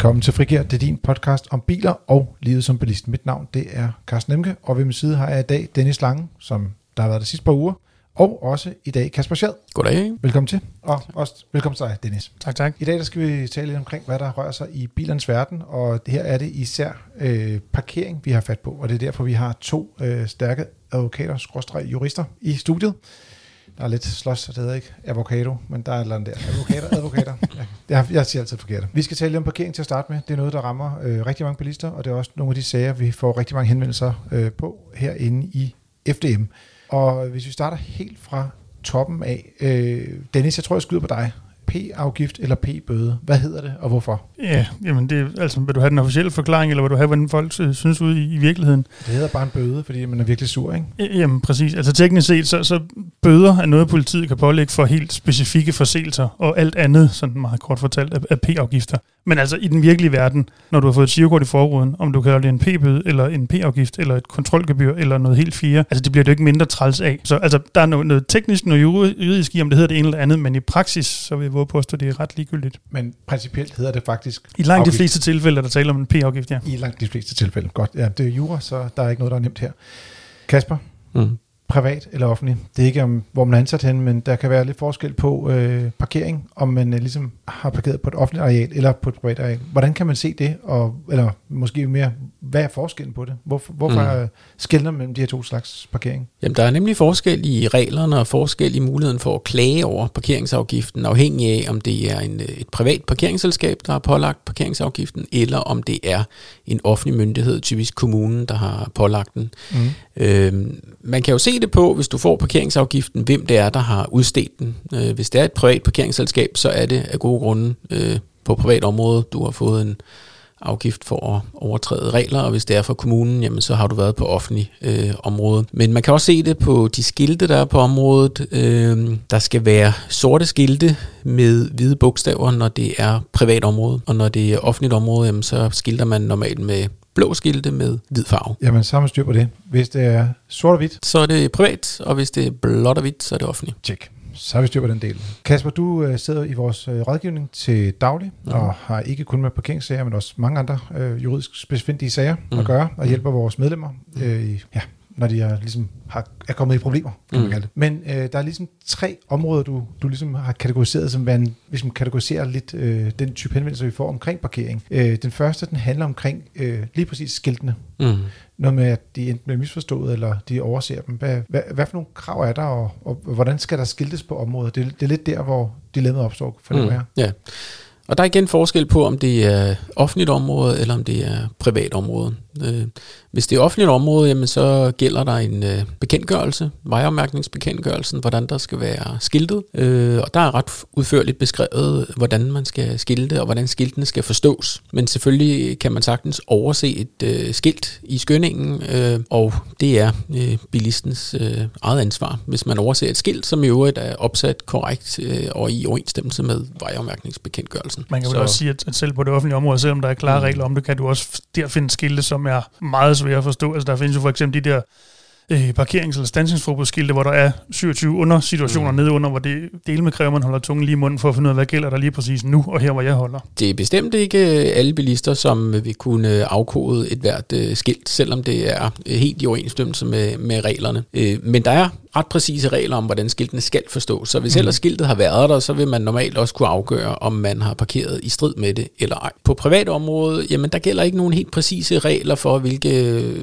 Velkommen til Frigær. Det er din podcast om biler og livet som bilist. Mit navn det er Carsten Emke, og ved min side har jeg i dag Dennis Lange, som der har været de sidste par uger, og også i dag Kasper Schad. Goddag. Velkommen til, og også velkommen til dig, Dennis. Tak, tak. I dag der skal vi tale lidt omkring, hvad der rører sig i bilernes verden, og her er det især øh, parkering, vi har fat på, og det er derfor, vi har to øh, stærke advokater, jurister i studiet. Der er lidt slås, det hedder ikke avocado, men der er et eller andet der. Advokater, advokater. Ja, jeg, jeg siger altid forkert. Vi skal tale om parkering til at starte med. Det er noget, der rammer øh, rigtig mange bilister, og det er også nogle af de sager, vi får rigtig mange henvendelser øh, på herinde i FDM. Og hvis vi starter helt fra toppen af, øh, Dennis, jeg tror, jeg skyder på dig. P-afgift eller P-bøde. Hvad hedder det, og hvorfor? Ja, jamen det altså, vil du have den officielle forklaring, eller vil du have, hvordan folk øh, synes ude i, i virkeligheden? Det hedder bare en bøde, fordi man er virkelig sur, ikke? Jamen præcis. Altså teknisk set, så, så bøder er noget, politiet kan pålægge for helt specifikke forseelser, og alt andet, sådan meget kort fortalt, er, er P-afgifter. Men altså i den virkelige verden, når du har fået et girokort i forruden, om du kalder det en P-bøde, eller en P-afgift, eller et kontrolgebyr, eller noget helt fjerde, altså det bliver det jo ikke mindre træls af. Så altså, der er noget, noget teknisk, noget juridisk i, om det hedder det ene eller andet, men i praksis, så vil at det er ret ligegyldigt. Men principielt hedder det faktisk I langt afgift. de fleste tilfælde er der tale om en P-afgift, ja. I langt de fleste tilfælde. Godt. Ja, det er jura, så der er ikke noget, der er nemt her. Kasper, Mm. Privat eller offentlig. Det er ikke, om, hvor man er ansat hen, men der kan være lidt forskel på øh, parkering, om man øh, ligesom har parkeret på et offentligt areal eller på et privat areal. Hvordan kan man se det? Og, eller måske mere, hvad er forskellen på det? Hvorfor, hvorfor Mm. mm. skiller mellem de her to slags parkering? Jamen, der er nemlig forskel i reglerne og forskel i muligheden for at klage over parkeringsafgiften, afhængig af, om det er en, øh, et privat parkeringsselskab, der har pålagt parkeringsafgiften, eller om det er en offentlig myndighed, typisk kommunen, der har pålagt den. Mm. Øhm, man kan jo se det på, hvis du får parkeringsafgiften, hvem det er, der har udstedt den. Øh, hvis det er et privat parkeringsselskab, så er det af gode grunde øh, på privat område, du har fået en afgift for at overtræde regler, og hvis det er fra kommunen, jamen så har du været på offentlig øh, område. Men man kan også se det på de skilte, der er på området. Øh, der skal være sorte skilte med hvide bogstaver, når det er privat område, og når det er offentligt område, jamen så skilter man normalt med blå skilte med hvid farve. Jamen, man styr på det. Hvis det er sort og hvidt, Så er det privat, og hvis det er blåt og hvidt, så er det offentligt. tjek. Så har vi styr på den del. Kasper, du øh, sidder i vores øh, rådgivning til daglig, Ja. og har ikke kun med parkeringssager, men også mange andre øh, juridisk specifikke sager mm. Mm. at gøre, og hjælper vores medlemmer, øh, i- ja, når de er, ligesom har, er kommet i problemer, kan mm. man kalde det. Men øh, der er ligesom tre områder, du, du ligesom har kategoriseret, som man ligesom kategoriserer lidt øh, den type henvendelser, vi får omkring parkering. Øh, den første, den handler omkring øh, lige præcis skiltene. Mm. Noget med, at de enten bliver misforstået, eller de overser dem. Hvad, hvad, hvad for nogle krav er der, og, og hvordan skal der skiltes på området? Det, det er lidt der, hvor dilemmaet opstår for mm. Mm. her. Ja. Og der er igen forskel på, om det er offentligt område, eller om det er privat område. Øh, Hvis det er offentligt område, jamen så gælder der en øh, bekendtgørelse, vejafmærkningsbekendtgørelsen, hvordan der skal være skiltet. Øh, Og der er ret udførligt beskrevet, hvordan man skal skilte, og hvordan skiltene skal forstås. Men selvfølgelig kan man sagtens overse et øh, skilt i skyndingen, øh, og det er øh, bilistens øh, eget ansvar, hvis man overser et skilt, som i øvrigt er opsat korrekt øh, og i overensstemmelse med vejafmærkningsbekendtgørelsen. Man kan Så- også sige, at, at selv på det offentlige område, selvom der er klare Mm. regler om det, kan du også der finde skilte, som er meget svære at forstå. Altså der findes jo for eksempel de der øh, parkerings- eller standsningsforbudsskilte, hvor der er 27 undersituationer Mm. mm. nede under, hvor det dele med kræver, at man holder tungen lige i munden for at finde ud af, hvad gælder der lige præcis nu, og her hvor jeg holder. Det er bestemt ikke alle bilister, som vil kunne afkode et hvert øh, skilt, selvom det er øh, helt i overensstemmelse med, med reglerne. Øh, Men der er ret præcise regler om, hvordan skiltene skal forstås. Så hvis Mhm. ellers skiltet har været der, så vil man normalt også kunne afgøre, om man har parkeret i strid med det eller ej. På privat område, jamen der gælder ikke nogen helt præcise regler for, hvilke, øh,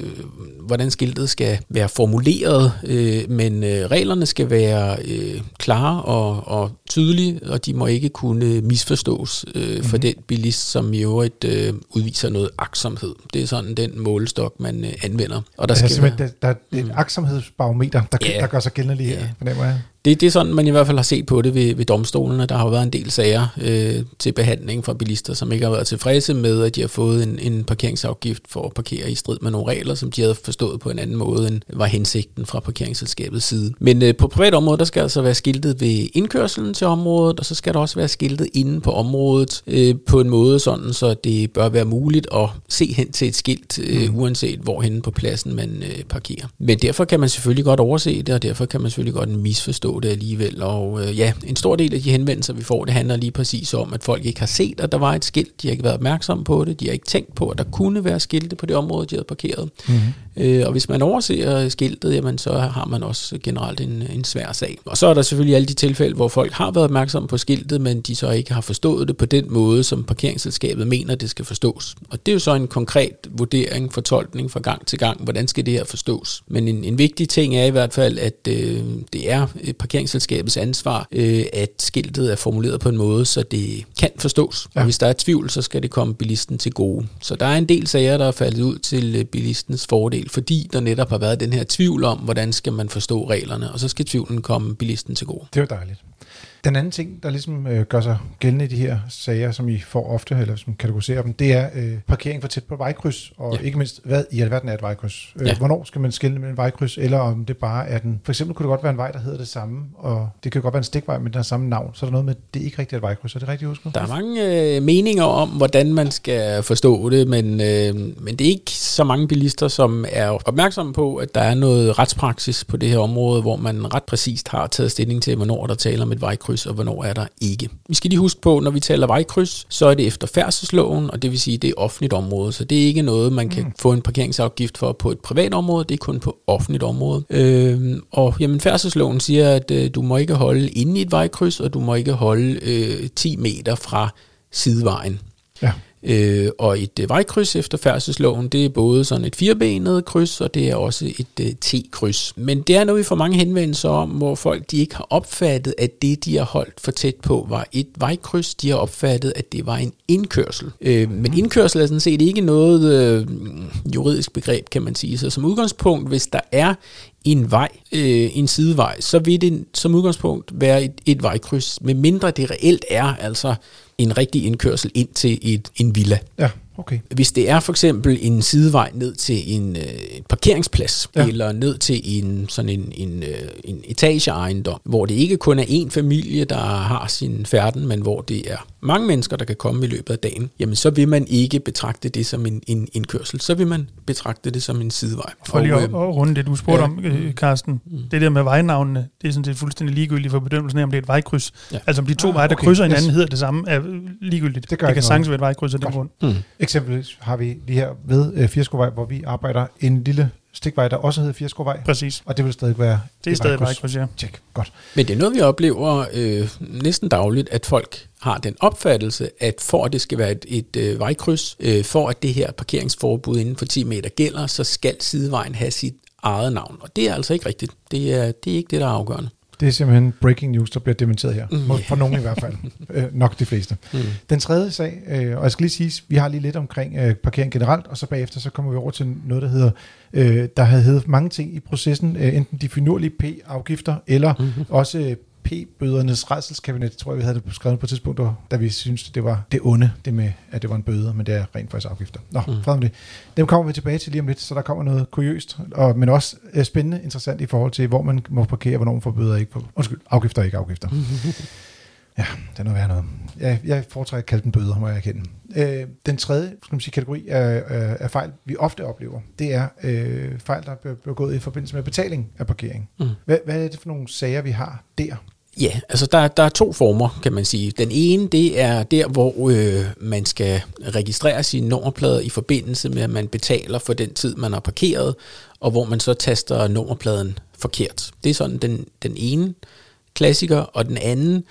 hvordan skiltet skal være formuleret, øh, men øh, reglerne skal være øh, klare og, og tydelige, og de må ikke kunne misforstås øh, for Mhm. den bilist, som i øvrigt øh, udviser noget aksomhed. Det er sådan den målestok, man øh, anvender. Og Der er skal være, der, der er et Mm. aksomhedsbarometer, der, Ja. der gør sig gældende lige her, Ja. fornemmer jeg. Det, det er sådan, man i hvert fald har set på det ved, ved domstolene. Der har jo været en del sager øh, til behandling fra bilister, som ikke har været tilfredse med, at de har fået en, en parkeringsafgift for at parkere i strid med nogle regler, som de havde forstået på en anden måde, end var hensigten fra parkeringsselskabets side. Men øh, på privat område, der skal altså være skiltet ved indkørselen til området, og så skal der også være skiltet inde på området øh, på en måde, sådan så det bør være muligt at se hen til et skilt, øh, Mm. uanset hvorhen på pladsen man øh, parkerer. Men derfor kan man selvfølgelig godt overse det, og derfor kan man selvfølgelig godt misforstå forstå det alligevel. Og øh, ja, en stor del af de henvendelser, vi får, det handler lige præcis om, at folk ikke har set, at der var et skilt. De har ikke været opmærksomme på det. De har ikke tænkt på, at der kunne være skilte på det område, de havde parkeret. Mm-hmm. Øh, og hvis man overser skiltet, jamen, så har man også generelt en, en svær sag. Og så er der selvfølgelig alle de tilfælde, hvor folk har været opmærksom på skiltet, men de så ikke har forstået det på den måde, som parkeringsselskabet mener, det skal forstås. Og det er jo så en konkret vurdering, fortolkning fra gang til gang, hvordan skal det her forstås. Men en, en vigtig ting er i hvert fald, at øh, det er parkeringsselskabets ansvar, øh, at skiltet er formuleret på en måde, så det kan forstås. Ja. Og hvis der er tvivl, så skal det komme bilisten til gode. Så der er en del sager, der er faldet ud til øh, bilistens fordel, fordi der netop har været den her tvivl om, hvordan skal man forstå reglerne, og så skal tvivlen komme bilisten til gode. Det er jo dejligt. Den anden ting, der ligesom øh, gør sig gældende i de her sager, som I får ofte, eller som kategoriserer dem, det er øh, parkering for tæt på vejkryds, og ja. ikke mindst, hvad i alverden er et vejkryds? Øh, ja. Hvornår skal man skille mellem vejkryds, eller om det bare er den... For eksempel kunne det godt være en vej, der hedder det samme, og det kan godt være en stikvej, men den har samme navn, så er der noget med, at det ikke rigtigt er et vejkryds. Er det rigtigt husket? Der er mange øh, meninger om, hvordan man skal forstå det, men, øh, men det er ikke så mange bilister, som er opmærksomme på, at der er noget retspraksis på det her område, hvor man ret præcist har taget stilling til, hvornår der taler om et vejkryds, og hvornår er der ikke. Vi skal lige huske på, når vi taler vejkryds, så er det efter færdselsloven, og det vil sige, det er offentligt område, så det er ikke noget, man kan mm. få en parkeringsafgift for på et privat område, det er kun på offentligt område. Øh, og jamen, færdselsloven siger, at øh, du må ikke holde inde i et vejkryds, og du må ikke holde øh, 10 meter fra sidevejen. Ja. Øh, og et øh, vejkryds efter færdselsloven, det er både sådan et firebenet kryds, og det er også et øh, T-kryds. Men det er noget, vi får mange henvendelser om, hvor folk de ikke har opfattet, at det, de har holdt for tæt på, var et vejkryds. De har opfattet, at det var en indkørsel. Øh, men indkørsel er sådan set ikke noget øh, juridisk begreb, kan man sige. Så som udgangspunkt, hvis der er en vej, øh, en sidevej, så vil det som udgangspunkt være et, et vejkryds, med mindre det reelt er altså en rigtig indkørsel ind til et, en villa. Ja. Okay. Hvis det er for eksempel en sidevej ned til en, øh, en parkeringsplads, ja. eller ned til en sådan en, en, øh, en etageejendom, hvor det ikke kun er én familie, der har sin færden, men hvor det er mange mennesker, der kan komme i løbet af dagen, jamen så vil man ikke betragte det som en, en indkørsel. Så vil man betragte det som en sidevej. For lige at, øh, runde det, du spurgte ja. om, Carsten. Mm. Det der med vejnavnene, det er sådan set fuldstændig ligegyldigt for bedømmelsen af, om det er et vejkryds. Ja. Altså om de to ah, veje, der okay. krydser hinanden, yes. hedder det samme, er ligegyldigt. Det, gør det kan sagtens være et vejkryds af den grund. Mm. Eksempelvis har vi lige her ved øh, Firskovej, hvor vi arbejder en lille stikvej, der også hedder Firskovej. Præcis. Og det vil stadig være Det er stadig vejkryds, ja. Tjek, godt. Men det er noget, vi oplever øh, næsten dagligt, at folk har den opfattelse, at for at det skal være et, et øh, vejkryds, øh, for at det her parkeringsforbud inden for 10 meter gælder, så skal sidevejen have sit eget navn. Og det er altså ikke rigtigt. Det er, det er ikke det, der er afgørende. Det er simpelthen breaking news, der bliver dementeret her. Mm. For nogen i hvert fald. øh, nok de fleste. Mm. Den tredje sag, øh, og jeg skal lige sige, vi har lige lidt omkring øh, parkering generelt, og så bagefter så kommer vi over til noget, der hedder, øh, der havde heddet mange ting i processen, øh, enten de finurlige P-afgifter, eller mm-hmm. også øh, P-bødernes redselskabinet, tror jeg, vi havde det skrevet på et tidspunkt, da vi synes det var det onde, det med, at det var en bøde, men det er rent faktisk afgifter. Nå, mm. fred om det. Dem kommer vi tilbage til lige om lidt, så der kommer noget kuriøst, og, men også uh, spændende, interessant i forhold til, hvor man må parkere, hvornår man får bøder ikke på. Undskyld, afgifter ikke afgifter. Ja, det er noget værd noget. Jeg, jeg foretrækker at kalde den bøder, må jeg erkende. Øh, den tredje skal man sige, kategori af, af, af fejl, vi ofte oplever, det er øh, fejl, der bliver begået i forbindelse med betaling af parkering. Mm. Hvad, hvad er det for nogle sager, vi har der? Ja, altså der, der er to former, kan man sige. Den ene, det er der, hvor øh, man skal registrere sin nummerplade i forbindelse med, at man betaler for den tid, man har parkeret, og hvor man så taster nummerpladen forkert. Det er sådan den, den ene klassiker, og den anden,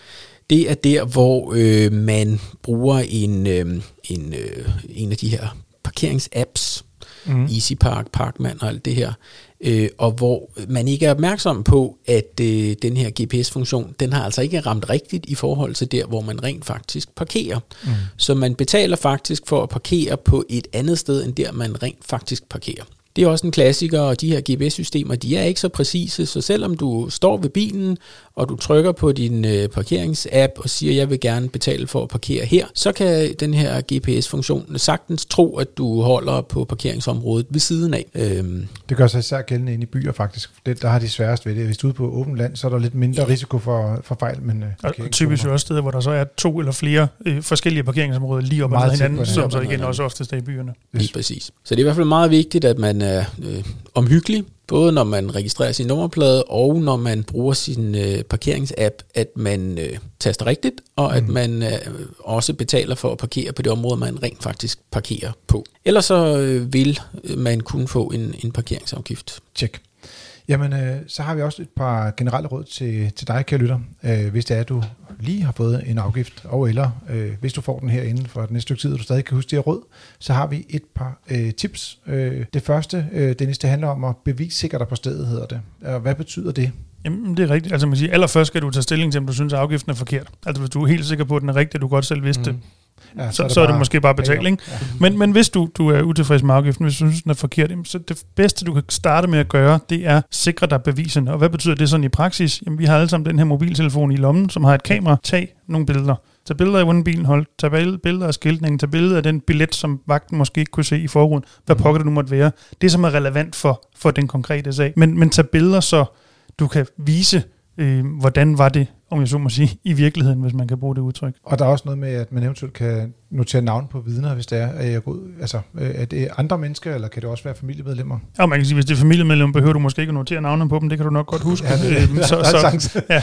det er der, hvor øh, man bruger en, øh, en, øh, en af de her parkeringsapps, mm. Easy Park, Parkman og alt det her, øh, og hvor man ikke er opmærksom på, at øh, den her GPS-funktion, den har altså ikke ramt rigtigt i forhold til der, hvor man rent faktisk parkerer. Mm. Så man betaler faktisk for at parkere på et andet sted, end der man rent faktisk parkerer. Det er også en klassiker, og de her GPS-systemer, de er ikke så præcise, så selvom du står ved bilen, og du trykker på din øh, parkeringsapp og siger, jeg vil gerne betale for at parkere her, så kan den her GPS-funktion sagtens tro, at du holder på parkeringsområdet ved siden af. Øhm. Det gør sig især gældende inde i byer faktisk. Det, der har de sværest ved det. Hvis du er ude på åbent land, så er der lidt mindre ja. risiko for, for fejl. Men, øh, og, typisk jo også steder, hvor der så er to eller flere øh, forskellige parkeringsområder lige op ad hinanden, som så igen også oftest er i byerne. Lige præcis. Så det er i hvert fald meget vigtigt, at man er øh, omhyggelig både når man registrerer sin nummerplade, og når man bruger sin øh, parkeringsapp, at man øh, taster rigtigt, og mm. at man øh, også betaler for at parkere på det område, man rent faktisk parkerer på. Ellers så øh, vil man kunne få en, en parkeringsafgift. Tjek. Jamen, øh, så har vi også et par generelle råd til, til dig, kære lytter. Øh, hvis det er, at du lige har fået en afgift, og eller øh, hvis du får den her inden for den næste stykke tid, og du stadig kan huske det her råd, så har vi et par øh, tips. Øh, det første, øh, Dennis, det handler om at bevissikre dig på stedet, hedder det. Og hvad betyder det? Jamen, det er rigtigt. Altså man siger, allerførst skal du tage stilling til, om du synes, at afgiften er forkert. Altså hvis du er helt sikker på, at den er rigtig, du godt selv vidste mm. det, ja, så, så, er det, så er det måske bare betaling. Ja. Men, men hvis du, du er utilfreds med afgiften, hvis du synes, den er forkert, så det bedste, du kan starte med at gøre, det er sikre dig beviserne. Og hvad betyder det sådan i praksis? Jamen, vi har alle sammen den her mobiltelefon i lommen, som har et kamera. Tag nogle billeder. Tag billeder af, hvordan bilen holdt. Tag billeder af skiltningen. Tag billeder af den billet, som vagten måske ikke kunne se i forruden. Hvad mm. pokker det nu måtte være. Det, som er relevant for, for den konkrete sag. Men, men tag billeder, så du kan vise, øh, hvordan var det om jeg så må sige, i virkeligheden, hvis man kan bruge det udtryk. Og der er også noget med, at man eventuelt kan notere navn på vidner, hvis det er, at jeg går altså, øh, er det andre mennesker, eller kan det også være familiemedlemmer? Ja, man kan sige, hvis det er familiemedlemmer, behøver du måske ikke at notere navnene på dem, det kan du nok godt huske. Ja, det, øhm, så, så, ja.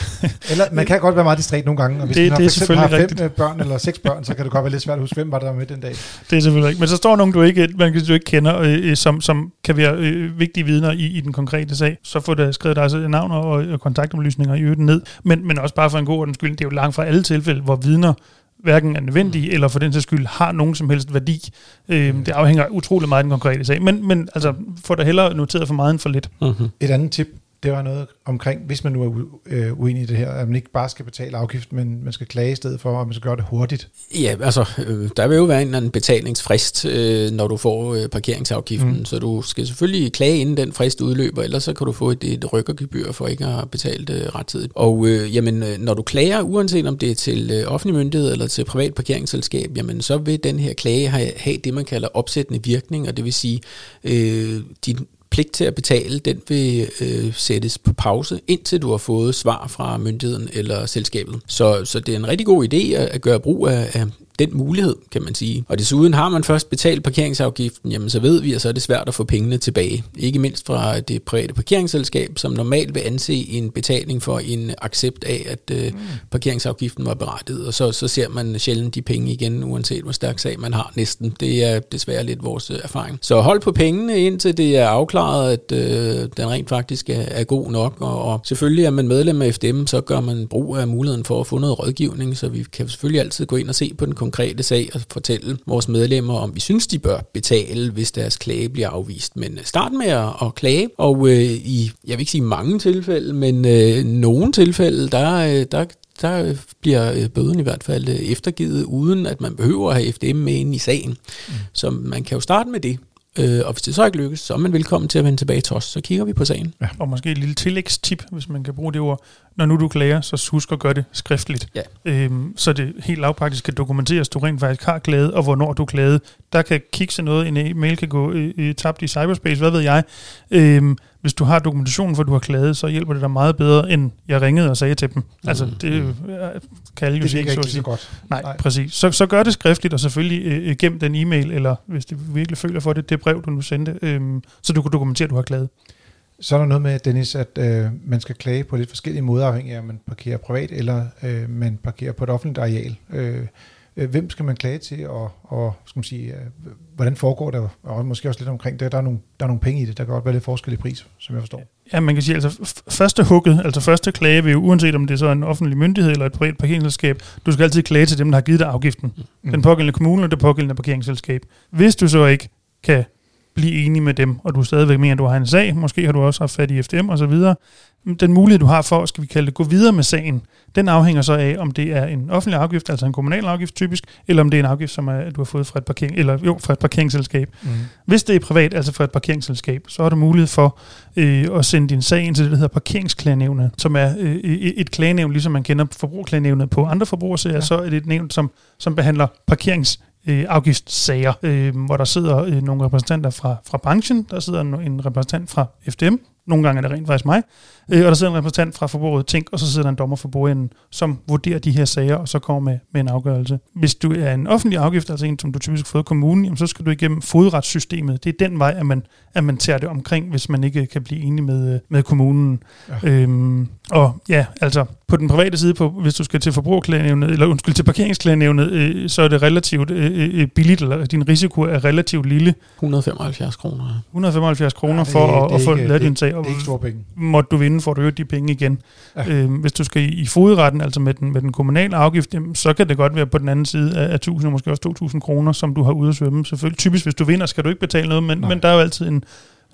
Eller man kan godt være meget distræt nogle gange, og hvis det, man har, det er har fem rigtigt. Øh, børn eller seks børn, så kan det godt være lidt svært at huske, hvem var der med den dag. Det er selvfølgelig ikke. Men så står nogen, du ikke, man kan, du ikke kender, øh, som, som kan være øh, vigtige vidner i, i den konkrete sag. Så får du skrevet deres navn og, og kontaktoplysninger i øvrigt ned. Men, men også bare for en god ordens skyld, det er jo langt fra alle tilfælde, hvor vidner hverken er nødvendige, mm. eller for den sags skyld har nogen som helst værdi. Øh, mm. Det afhænger utrolig meget af den konkrete sag. Men, men altså, få da hellere noteret for meget end for lidt. Mm-hmm. Et andet tip, det var noget omkring, hvis man nu er øh, uenig i det her, at man ikke bare skal betale afgift, men man skal klage i stedet for, og man skal gøre det hurtigt. Ja, altså, øh, der vil jo være en eller anden betalingsfrist, øh, når du får øh, parkeringsafgiften, mm. så du skal selvfølgelig klage inden den frist udløber, ellers så kan du få et, et rykkergebyr for ikke at have betalt øh, rettidigt. Og øh, jamen, øh, når du klager, uanset om det er til øh, offentlig myndighed eller til privat parkeringsselskab, jamen så vil den her klage have, have det, man kalder opsættende virkning, og det vil sige, øh, din pligt til at betale, den vil øh, sættes på pause, indtil du har fået svar fra myndigheden eller selskabet. Så, så det er en rigtig god idé at, at gøre brug af, af den mulighed, kan man sige. Og desuden har man først betalt parkeringsafgiften, jamen så ved vi, at så er det svært at få pengene tilbage. Ikke mindst fra det private parkeringsselskab, som normalt vil anse en betaling for en accept af, at øh, mm. parkeringsafgiften var berettiget. Og så, så ser man sjældent de penge igen, uanset hvor stærk sag man har næsten. Det er desværre lidt vores øh, erfaring. Så hold på pengene, indtil det er afklaret, at øh, den rent faktisk er, er god nok. Og, og selvfølgelig er man medlem af FDM, så gør man brug af muligheden for at få noget rådgivning, så vi kan selvfølgelig altid gå ind og se på den konkrete sag og fortælle vores medlemmer, om vi synes, de bør betale, hvis deres klage bliver afvist. Men øh, start med at, at klage, og øh, i, jeg vil ikke sige mange tilfælde, men øh, nogle tilfælde, der, øh, der, der bliver øh, bøden i hvert fald eftergivet, uden at man behøver at have FDM med ind i sagen. Mm. Så man kan jo starte med det. Øh, og hvis det så ikke lykkes, så er man velkommen til at vende tilbage til os. Så kigger vi på sagen. Ja. Og måske et lille tillægstip, hvis man kan bruge det ord. Når nu du klager, så husk at gøre det skriftligt. Ja. Øhm, så det helt lavpraktisk kan dokumenteres, du rent faktisk har klaget, og hvornår du klagede. Der kan kigge noget, en e-mail kan gå øh, øh, tabt i cyberspace, hvad ved jeg. Øhm, hvis du har dokumentation for, at du har klaget, så hjælper det dig meget bedre, end jeg ringede og sagde til dem. Mm. Altså, det mm. kan alle jo sige. Det ikke så, så godt. Nej, Nej, præcis. Så, så gør det skriftligt, og selvfølgelig øh, øh, gem den e-mail, eller hvis du virkelig føler for det, det brev, du nu sendte, øh, så du kan dokumentere, at du har klaget. Så er der noget med, Dennis, at øh, man skal klage på lidt forskellige måder, afhængig af, om man parkerer privat, eller øh, man parkerer på et offentligt areal. Øh, hvem skal man klage til, og, og skal man sige, øh, hvordan foregår det, og måske også lidt omkring det. Der er, nogle, der er nogle penge i det, der kan godt være lidt forskel i pris, som jeg forstår. Ja, man kan sige, altså første hugget, altså første klage vil jo, uanset om det er så en offentlig myndighed eller et privat parkeringsselskab, du skal altid klage til dem, der har givet dig afgiften. Mm. Den pågældende kommune og det pågældende parkeringsselskab. Hvis du så ikke kan blive enig med dem, og du stadigvæk mener, at du har en sag, måske har du også haft fat i FDM og så videre, den mulighed, du har for, skal vi kalde det, gå videre med sagen, den afhænger så af, om det er en offentlig afgift, altså en kommunal afgift typisk, eller om det er en afgift, som er, du har fået fra et, parkering, eller, jo, fra et parkeringsselskab. Mm. Hvis det er privat, altså fra et parkeringsselskab, så er der mulighed for øh, at sende din sag ind til det, der hedder parkeringsklagenævnet, som er øh, et klagenævn, ligesom man kender forbrugerklagenævnet på andre forbrugersager, ja. så er det et nævn, som, som behandler parkerings øh, afgiftssager, øh, hvor der sidder øh, nogle repræsentanter fra, fra branchen, der sidder en, en repræsentant fra FDM, Nogle gange er det rent faktisk mig. Øh, og der sidder en repræsentant fra Forbrugerrådet Tænk, og så sidder der en dommer for bordenden, som vurderer de her sager, og så kommer med, med en afgørelse. Hvis du er en offentlig afgift, altså en, som du typisk har fået kommunen, jamen, så skal du igennem fodretssystemet. Det er den vej, at man, at man tager det omkring, hvis man ikke kan blive enig med, med kommunen. Ja. Øhm, og ja, altså på den private side, på, hvis du skal til forbrugerklagenævnet, eller undskyld, til parkeringsklagenævnet, øh, så er det relativt øh, øh billigt, eller din risiko er relativt lille. 175 kroner. 175 kroner ja, for at, at få lavet din sag. Det er ikke store penge. Måtte du vinde, får du jo de penge igen. Ja. Øhm, hvis du skal i, i fodretten, altså med den, med den kommunale afgift, jamen, så kan det godt være på den anden side af, af 1000, måske også 2000 kroner, som du har ude at svømme. Selvfølgelig, typisk hvis du vinder, skal du ikke betale noget, men, men der er jo altid en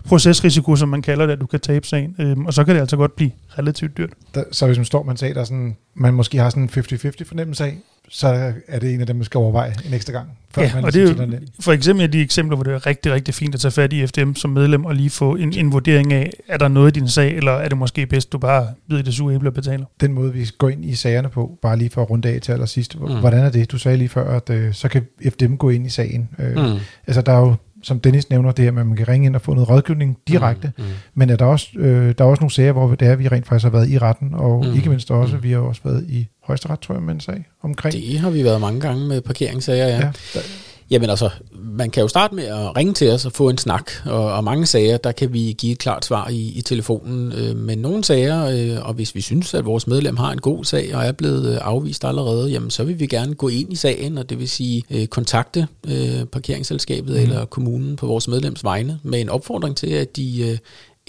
procesrisiko, som man kalder det, at du kan tabe sagen. Øhm, og så kan det altså godt blive relativt dyrt. Der, så hvis man står man sag, der sådan, man måske har sådan en 50-50 fornemmelse af, så er det en af dem, man skal overveje en ekstra gang. Før ja, man og det er jo, for eksempel de eksempler, hvor det er rigtig, rigtig fint at tage fat i FDM som medlem og lige få en, en vurdering af, er der noget i din sag, eller er det måske bedst, du bare ved det sure æble og betaler? Den måde, vi går ind i sagerne på, bare lige for at runde af til allersidst, mm. hvordan er det? Du sagde lige før, at øh, så kan FDM gå ind i sagen. Øh, mm. Altså, der er jo som Dennis nævner, det her med, at man kan ringe ind og få noget rådgivning direkte. Mm, mm. Men er der, også, øh, der er også nogle sager, hvor det er, vi rent faktisk har været i retten, og mm, ikke mindst også, mm. vi har også været i højesteret, tror jeg, med en sag omkring. Det har vi været mange gange med parkeringssager, ja. ja der, Jamen altså, man kan jo starte med at ringe til os og få en snak, og, og mange sager, der kan vi give et klart svar i, i telefonen. Øh, men nogle sager, øh, og hvis vi synes, at vores medlem har en god sag og er blevet øh, afvist allerede, jamen så vil vi gerne gå ind i sagen, og det vil sige øh, kontakte øh, parkeringsselskabet mm. eller kommunen på vores medlems vegne med en opfordring til, at de øh,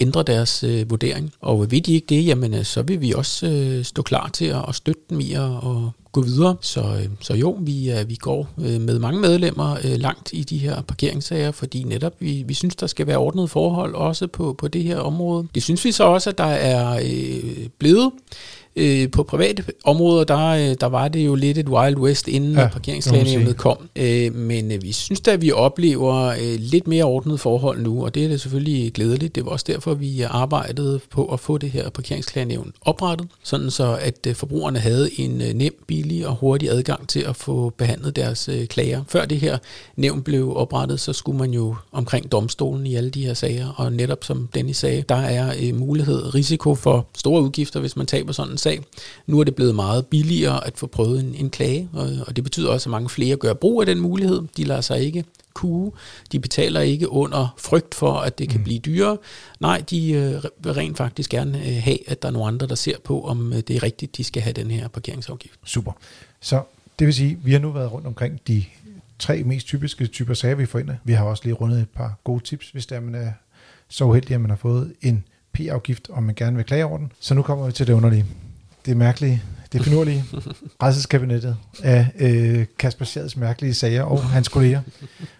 ændre deres øh, vurdering. Og vil de ikke det, jamen øh, så vil vi også øh, stå klar til at, at støtte dem i at, at gå videre. Så, øh, så jo, vi, øh, vi går øh, med mange medlemmer øh, langt i de her parkeringssager, fordi netop vi, vi synes, der skal være ordnet forhold også på, på det her område. Det synes vi så også, at der er øh, blevet Øh, på private områder, der, øh, der var det jo lidt et Wild West, inden ja, parkeringsklagenævnet kom. Øh, men øh, vi synes da, at vi oplever øh, lidt mere ordnet forhold nu, og det er det selvfølgelig glædeligt. Det var også derfor, vi arbejdede på at få det her parkeringsklagenævn oprettet, sådan så at øh, forbrugerne havde en øh, nem, billig og hurtig adgang til at få behandlet deres øh, klager. Før det her nævn blev oprettet, så skulle man jo omkring domstolen i alle de her sager, og netop som Dennis sagde, der er øh, mulighed, risiko for store udgifter, hvis man taber sådan sag. Nu er det blevet meget billigere at få prøvet en, en klage, og, og det betyder også, at mange flere gør brug af den mulighed. De lader sig ikke kue. De betaler ikke under frygt for, at det kan mm. blive dyrere. Nej, de øh, vil rent faktisk gerne øh, have, at der er nogle andre, der ser på, om øh, det er rigtigt, de skal have den her parkeringsafgift. Super. Så det vil sige, vi har nu været rundt omkring de tre mest typiske typer sager, vi får ind. Vi har også lige rundet et par gode tips, hvis der man er så uheldig, at man har fået en P-afgift, og man gerne vil klage over den. Så nu kommer vi til det underlige det mærkelige, det finurlige rejseskabinettet af øh, Kasper Schads mærkelige sager og hans kolleger.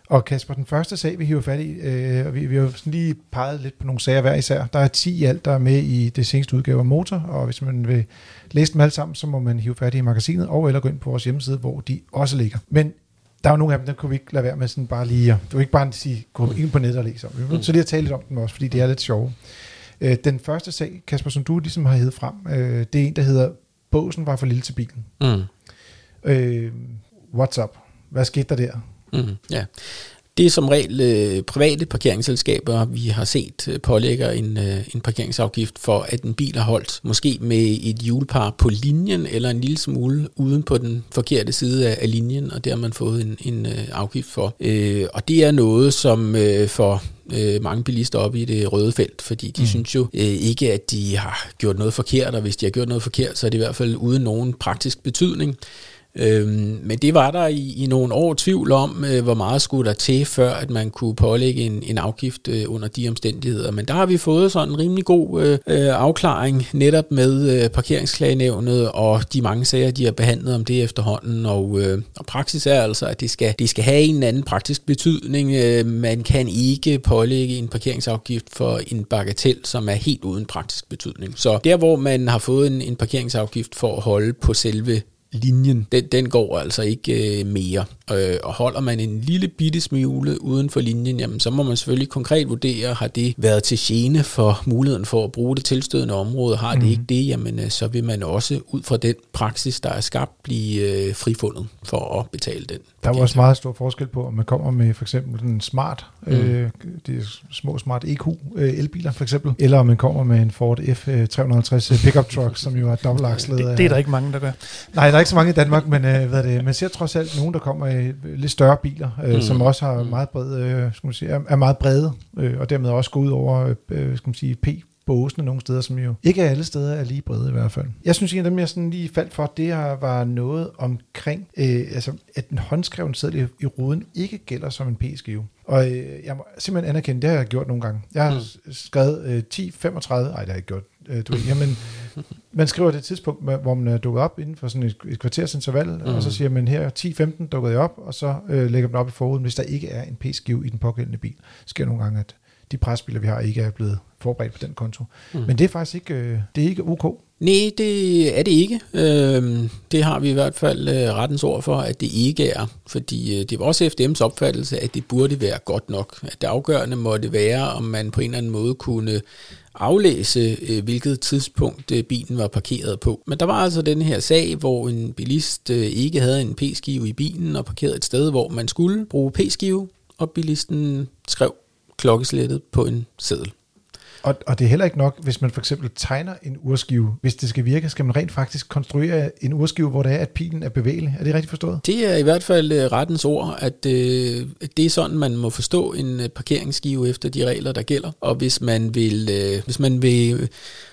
Og Kasper, den første sag, vi hiver fat i, øh, vi, vi har sådan lige peget lidt på nogle sager hver især. Der er 10 i alt, der er med i det seneste udgave af Motor, og hvis man vil læse dem alle sammen, så må man hive fat i magasinet, og eller gå ind på vores hjemmeside, hvor de også ligger. Men der er jo nogle af dem, der kunne vi ikke lade være med sådan bare lige, du vil ikke bare sige, gå ind på nettet og læse om. Vi er nødt til lige at tale lidt om dem også, fordi det er lidt sjove. Øh, den første sag, Kasper, som du ligesom har heddet frem, øh, det er en, der hedder, båsen var for lille til bilen. Mm. Øh, what's up? Hvad skete der der? Mm, ja. Det er som regel øh, private parkeringsselskaber, vi har set øh, pålægger en, øh, en parkeringsafgift for, at en bil har holdt måske med et hjulpar på linjen, eller en lille smule uden på den forkerte side af, af linjen, og det har man fået en, en øh, afgift for. Øh, og det er noget, som øh, for øh, mange bilister op i det røde felt, fordi de mm. synes jo øh, ikke, at de har gjort noget forkert, og hvis de har gjort noget forkert, så er det i hvert fald uden nogen praktisk betydning. Øhm, men det var der i, i nogle år tvivl om, øh, hvor meget skulle der til, før at man kunne pålægge en, en afgift øh, under de omstændigheder. Men der har vi fået sådan en rimelig god øh, øh afklaring netop med øh, parkeringsklagenævnet og de mange sager, de har behandlet om det efterhånden. Og, øh, og praksis er altså, at det skal, det skal have en eller anden praktisk betydning. Øh, man kan ikke pålægge en parkeringsafgift for en bagatel, som er helt uden praktisk betydning. Så der, hvor man har fået en, en parkeringsafgift for at holde på selve linjen, den, den går altså ikke øh, mere. Øh, og holder man en lille bitte smule uden for linjen, jamen, så må man selvfølgelig konkret vurdere, har det været til gene for muligheden for at bruge det tilstødende område. Har det mm. ikke det, jamen, øh, så vil man også ud fra den praksis, der er skabt, blive øh, frifundet for at betale den. Der er også meget stor forskel på, om man kommer med for eksempel en smart, mm. øh, de små smart EQ øh, elbiler for eksempel, eller om man kommer med en Ford F350 øh, pickup truck, som jo er dobbeltakslet. Det, det er der ikke mange, der gør. Nej, der er ikke så mange i Danmark, men øh, hvad det, man ser trods alt nogen, der kommer i lidt større biler, øh, mm. som også har meget bred, øh, skal man sige, er, meget brede, øh, og dermed også går ud over øh, skal man sige, P båsene nogle steder, som jo ikke alle steder er lige brede i hvert fald. Jeg synes, en af dem, jeg sådan lige faldt for, det var noget omkring, øh, altså, at en håndskreven seddel i, ruden ikke gælder som en p-skive. Og øh, jeg må simpelthen anerkende, det har jeg gjort nogle gange. Jeg har mm. skrevet øh, 10-35, nej det har jeg ikke gjort, øh, du ved, jamen, man skriver det tidspunkt, hvor man er dukket op inden for sådan et, et kvarters interval, mm. og så siger man her 10-15 dukkede jeg op, og så øh, lægger man op i foruden, hvis der ikke er en p-skive i den pågældende bil. Det sker nogle gange, at de presbiler, vi har, ikke er blevet forberedt på den konto. Mm. Men det er faktisk ikke, øh, det er ikke OK. Nej, det er det ikke. Øhm, det har vi i hvert fald øh, rettens ord for, at det ikke er. Fordi øh, det var også FDM's opfattelse, at det burde være godt nok. At det afgørende måtte være, om man på en eller anden måde kunne aflæse, hvilket tidspunkt bilen var parkeret på. Men der var altså den her sag, hvor en bilist ikke havde en p-skive i bilen og parkerede et sted, hvor man skulle bruge p-skive, og bilisten skrev klokkeslættet på en seddel. Og, og det er heller ikke nok, hvis man for eksempel tegner en urskive. Hvis det skal virke, skal man rent faktisk konstruere en urskive, hvor det er, at pilen er bevægelig. Er det rigtigt forstået? Det er i hvert fald uh, rettens ord, at uh, det er sådan, man må forstå en uh, parkeringsskive efter de regler, der gælder. Og hvis man vil, uh, hvis man vil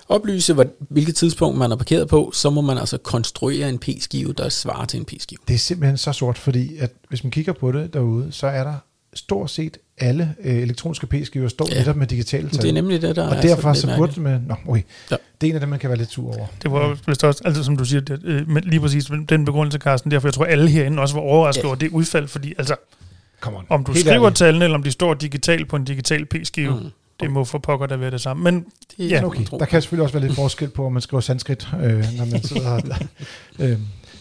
oplyse, hvad, hvilket tidspunkt man er parkeret på, så må man altså konstruere en p-skive, der svarer til en p-skive. Det er simpelthen så sort, fordi at hvis man kigger på det derude, så er der stort set alle øh, elektroniske p-skiver står ja. netop med digitale tal. Det er nemlig det, der Og er derfor så burde man... Nå, okay. Ja. Det er en af dem, man kan være lidt sur over. Det var vist også, altså som du siger, det, øh, men lige præcis den begrundelse, Carsten, derfor jeg tror, alle herinde også var overrasket ja. over det udfald, fordi altså, Come on. om du Helt skriver ærligt. tallene, eller om de står digitalt på en digital p-skive, mm. det må for pokker der være det samme. Men det ja, okay. der kan selvfølgelig også være lidt forskel på, om man skriver sanskrit, øh, når man sidder her. øh,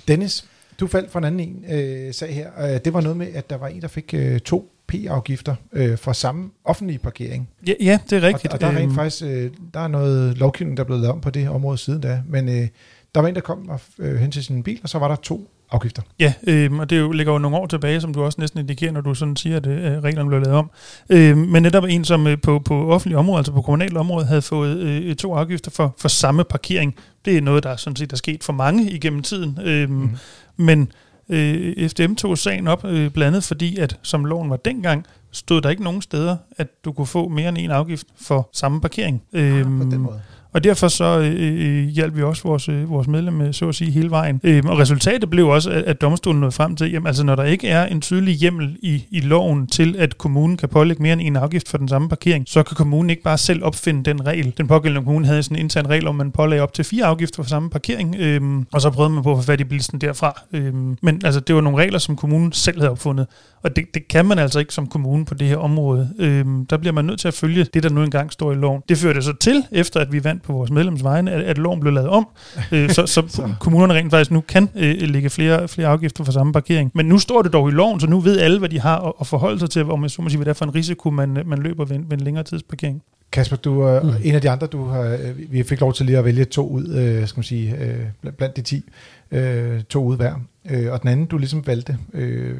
Dennis, du faldt for en anden en øh, sag her. Øh, det var noget med, at der var en, der fik øh, to P-afgifter øh, for samme offentlige parkering. Ja, ja det er rigtigt. Og, og der er rent øhm. faktisk øh, der er noget lovgivning, der er blevet lavet om på det område siden da. Men øh, der var en, der kom og, øh, hen til sin bil, og så var der to afgifter. Ja, øh, og det jo, ligger jo nogle år tilbage, som du også næsten indikerer, når du sådan siger, at øh, reglerne blev lavet om. Øh, men netop en, som øh, på, på offentlig område, altså på kommunalt område, havde fået øh, to afgifter for, for samme parkering. Det er noget, der sådan set er sket for mange igennem tiden. Øh, mm. Men øh, FDM tog sagen op, øh, blandt andet fordi, at som loven var dengang, stod der ikke nogen steder, at du kunne få mere end en afgift for samme parkering. Øh, ja, på den øhm, måde. Og derfor så øh, øh, hjalp vi også vores, øh, vores medlemmer, øh, så at sige, hele vejen. Øh, og resultatet blev også, at, at domstolen nåede frem til, jamen altså når der ikke er en tydelig hjemmel i, i loven til, at kommunen kan pålægge mere end en afgift for den samme parkering, så kan kommunen ikke bare selv opfinde den regel. Den pågældende kommune havde sådan en intern regel, om man pålagde op til fire afgifter for samme parkering, øh, og så prøvede man på at få fat i bilisten derfra. Øh, men altså, det var nogle regler, som kommunen selv havde opfundet. Og det, det kan man altså ikke som kommune på det her område. Øh, der bliver man nødt til at følge det, der nu engang står i loven. Det førte så til, efter at vi vandt på vores medlemsvegne, at, at loven blev lavet om, øh, så, så, så kommunerne rent faktisk nu kan øh, lægge flere, flere afgifter for samme parkering. Men nu står det dog i loven, så nu ved alle, hvad de har at, at forholde sig til, om man så må sige, hvad det er for en risiko, man, man løber ved, ved en længere tidsparkering. Kasper, du er mm. en af de andre, du har, vi fik lov til lige at vælge to ud, øh, skal man sige, øh, blandt de ti, øh, to ud hver. Øh, og den anden, du ligesom valgte, øh,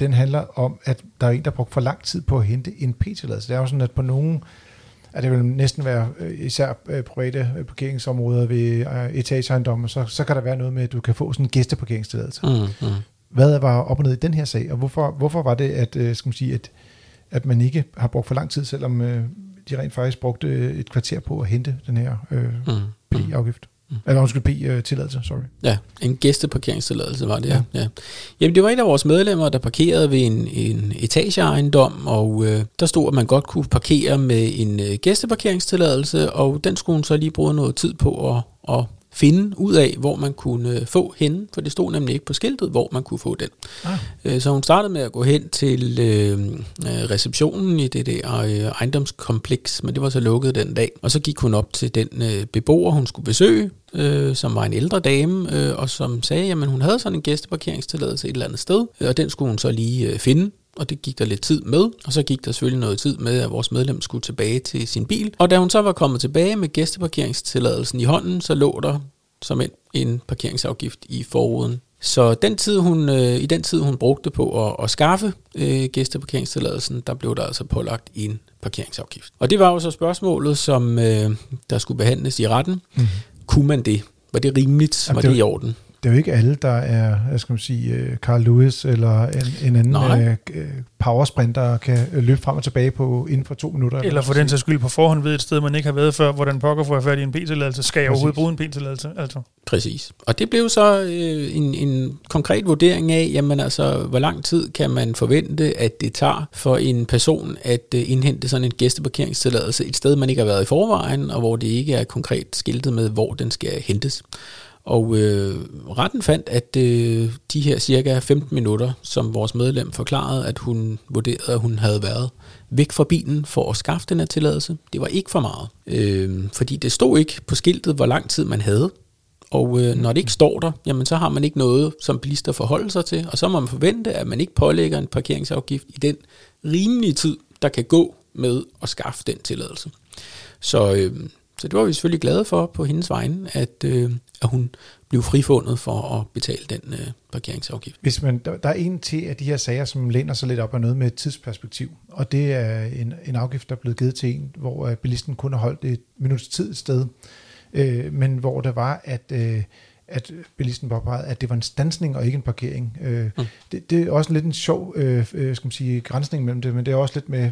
den handler om, at der er en, der har brugt for lang tid på at hente en p-tilladelse. Det er jo sådan, at på nogle at det vil næsten være øh, især øh, private øh, parkeringsområder ved etageejendomme, så, så kan der være noget med, at du kan få sådan en gæsteparkeringstilladelse. Mm, mm. Hvad var op og ned i den her sag, og hvorfor, hvorfor var det, at, skal man sige, at, at man ikke har brugt for lang tid, selvom de rent faktisk brugte et kvarter på at hente den her øh, mm, P-afgift? Mm. Eller undskyld, P-tilladelse, sorry. Ja, en gæsteparkeringstilladelse var det, ja. ja. Jamen, det var en af vores medlemmer, der parkerede ved en, en etageejendom, og øh, der stod, at man godt kunne parkere med en øh, gæsteparkeringstilladelse, og den skulle hun så lige bruge noget tid på at, at finde ud af, hvor man kunne øh, få hende, for det stod nemlig ikke på skiltet, hvor man kunne få den. Ah. Øh, Så hun startede med at gå hen til øh, receptionen i det der øh, ejendomskompleks, men det var så lukket den dag. Og så gik hun op til den øh, beboer, hun skulle besøge, øh, som var en ældre dame, øh, og som sagde, at hun havde sådan en gæsteparkeringstilladelse et eller andet sted, og den skulle hun så lige øh, finde og det gik der lidt tid med, og så gik der selvfølgelig noget tid med, at vores medlem skulle tilbage til sin bil. Og da hun så var kommet tilbage med gæsteparkeringstilladelsen i hånden, så lå der som en, en parkeringsafgift i forruden. Så den tid, hun, øh, i den tid, hun brugte på at, at skaffe øh, gæsteparkeringstilladelsen, der blev der altså pålagt en parkeringsafgift. Og det var jo så spørgsmålet, som øh, der skulle behandles i retten. Mm. Kunne man det? Var det rimeligt? Jamen, var det det i orden? Det er jo ikke alle, der er, hvad skal man sige, øh, Carl Lewis eller en, en anden Nej. øh, øh, powersprinter, der kan løbe frem og tilbage på inden for to minutter. Eller for den sags skyld på forhånd ved et sted, man ikke har været før, hvordan pokker får jeg fat i en p-tilladelse. Skal jeg Præcis. overhovedet bruge en p-tilladelse? Altså. Præcis. Og det blev så øh, en, en konkret vurdering af, jamen altså, hvor lang tid kan man forvente, at det tager for en person at øh, indhente sådan en gæsteparkeringstilladelse et sted, man ikke har været i forvejen, og hvor det ikke er konkret skiltet med, hvor den skal hentes. Og øh, retten fandt, at øh, de her cirka 15 minutter, som vores medlem forklarede, at hun vurderede, at hun havde været væk fra bilen for at skaffe den her tilladelse, det var ikke for meget. Øh, fordi det stod ikke på skiltet, hvor lang tid man havde. Og øh, når det ikke står der, jamen så har man ikke noget som bilister forholder sig til, og så må man forvente, at man ikke pålægger en parkeringsafgift i den rimelige tid, der kan gå med at skaffe den tilladelse. Så, øh, så det var vi selvfølgelig glade for på hendes vegne, at, øh, at hun blev frifundet for at betale den øh, parkeringsafgift. Hvis man, der, der er en til af de her sager, som læner sig lidt op af noget med et tidsperspektiv, og det er en, en afgift, der er blevet givet til en, hvor øh, bilisten kun har holdt et minuts tid et sted, øh, men hvor det var, at, øh, at bilisten påpegede, at det var en stansning og ikke en parkering. Øh, Mm. det, det er også lidt en sjov øh, øh, skal man sige, grænsning mellem det, men det er også lidt med,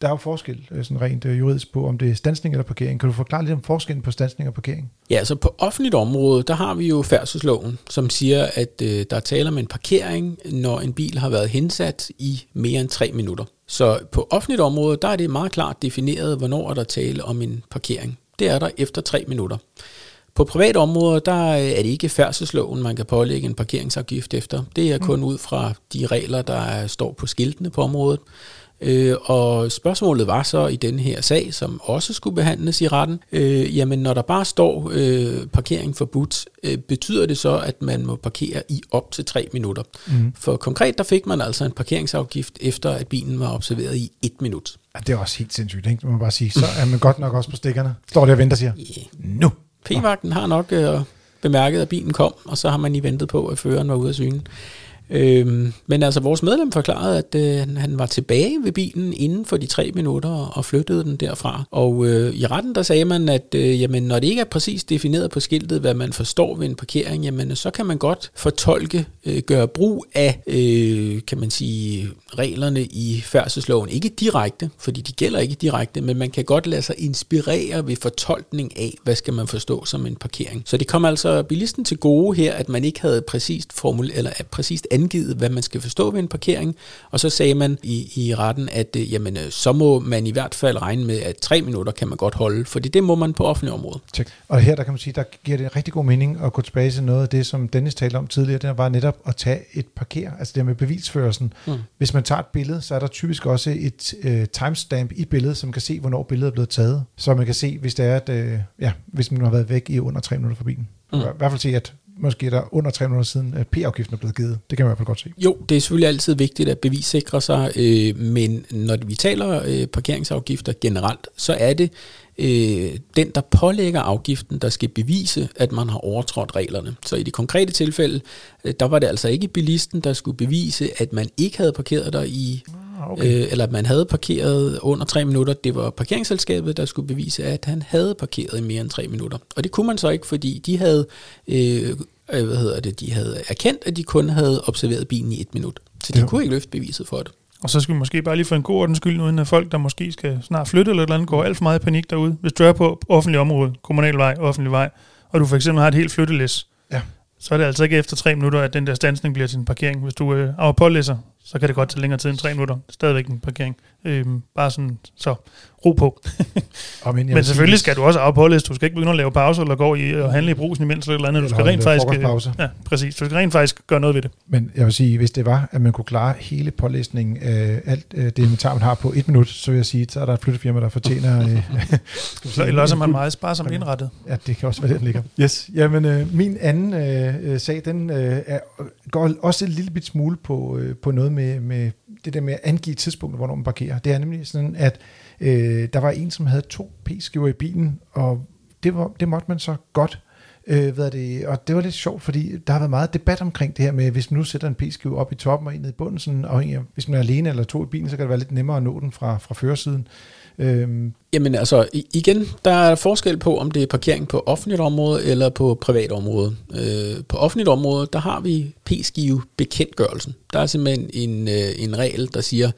der er jo forskel øh, sådan rent øh, juridisk på, om det er stansning eller parkering. Kan du forklare lidt om forskellen på stansning og parkering? Ja, altså på offentligt område, der har vi jo færdselsloven, som siger, at øh, der er tale om en parkering, når en bil har været hensat i mere end tre minutter. Så på offentligt område, der er det meget klart defineret, hvornår er der tale om en parkering. Det er der efter tre minutter. På private områder, der er det ikke færdselsloven, man kan pålægge en parkeringsafgift efter. Det er kun ud fra de regler, der er, står på skiltene på området. Øh, og spørgsmålet var så i den her sag, som også skulle behandles i retten, øh, jamen når der bare står øh, parkering forbudt, øh, betyder det så, at man må parkere i op til tre minutter? Mm. For konkret, der fik man altså en parkeringsafgift, efter at bilen var observeret i et minut. Ja, det er også helt sindssygt, ikke? Det må man bare sige. Så er man godt nok også på stikkerne. Står der og venter og siger, Yeah. nu. P-vagten har nok øh, bemærket, at bilen kom, og så har man lige ventet på, at føreren var ude af syne. Øhm, men altså, vores medlem forklarede, at øh, han var tilbage ved bilen inden for de tre minutter og flyttede den derfra. Og øh, i retten, der sagde man, at øh, jamen, når det ikke er præcis defineret på skiltet, hvad man forstår ved en parkering, jamen, så kan man godt fortolke, øh, gøre brug af, øh, kan man sige, reglerne i færdselsloven. Ikke direkte, fordi de gælder ikke direkte, men man kan godt lade sig inspirere ved fortolkning af, hvad skal man forstå som en parkering. Så det kom altså bilisten til gode her, at man ikke havde præcist formul eller præcist angivet, hvad man skal forstå ved en parkering, og så sagde man i, i retten, at øh, jamen, øh, så må man i hvert fald regne med, at tre minutter kan man godt holde, fordi det må man på offentlig område. Check. Og her, der kan man sige, der giver det rigtig god mening at gå tilbage til noget af det, som Dennis talte om tidligere, det var netop at tage et parker, altså det med bevisførelsen. Mm. Hvis man tager et billede, så er der typisk også et øh, timestamp i billedet, som kan se, hvornår billedet er blevet taget. Så man kan se, hvis det er, at, øh, ja, hvis man har været væk i under tre minutter fra bilen. Mm. I hvert fald se, at måske er der under tre minutter siden, at P-afgiften er blevet givet. Det kan man i hvert fald godt se. Jo, det er selvfølgelig altid vigtigt at bevissikre sig, øh, men når vi taler øh, parkeringsafgifter generelt, så er det øh, den, der pålægger afgiften, der skal bevise, at man har overtrådt reglerne. Så i det konkrete tilfælde, øh, der var det altså ikke bilisten, der skulle bevise, at man ikke havde parkeret der i okay. øh, eller at man havde parkeret under tre minutter. Det var parkeringsselskabet, der skulle bevise, at han havde parkeret i mere end tre minutter. Og det kunne man så ikke, fordi de havde, øh, øh, hvad hedder det, de havde erkendt, at de kun havde observeret bilen i et minut. Så de Ja. kunne ikke løfte beviset for det. Og så skal vi måske bare lige få en god ordens skyld, uden at folk, der måske skal snart flytte eller et eller andet, går alt for meget i panik derude. Hvis du er på offentlig område, kommunal vej, offentlig vej, og du for eksempel har et helt flyttelæs, Ja. så er det altså ikke efter tre minutter, at den der stansning bliver til en parkering. Hvis du øh, er pålæsser, så kan det godt tage længere tid end tre minutter. Stadigvæk en parkering. Øhm, bare sådan, så ro på. Og men, Men selvfølgelig skal du også afpolles. Du skal ikke begynde at lave pauser eller gå i og handle i brusen imens eller eller andet. Du skal rent faktisk... øh. Ja, præcis. Du skal rent faktisk gøre noget ved det. Men jeg vil sige, hvis det var, at man kunne klare hele pålæsningen af alt øh, det inventar, man har på et minut, så vil jeg sige, så er der et flyttefirma, der fortjener... Øh, sige, eller også er man meget sparsomt indrettet. Ja, det kan også være, den ligger. Yes. Jamen, øh, min anden øh, øh, sag, den øh, er, går også en lille bit smule på, øh, på noget med, med det der med at angive tidspunktet, hvornår man parkerer. Det er nemlig sådan, at øh, der var en, som havde to p-skiver i bilen, og det, var, det måtte man så godt. Øh, hvad er det, og det var lidt sjovt, fordi der har været meget debat omkring det her med, hvis man nu sætter en p-skive op i toppen og en ned i bunden, sådan afhængig af, hvis man er alene eller to i bilen, så kan det være lidt nemmere at nå den fra, fra førersiden. Øh, Jamen altså, igen, der er forskel på, om det er parkering på offentligt område eller på privat område. Øh, på offentligt område, der har vi p-skive bekendtgørelsen. Der er simpelthen en, øh, en regel, der siger,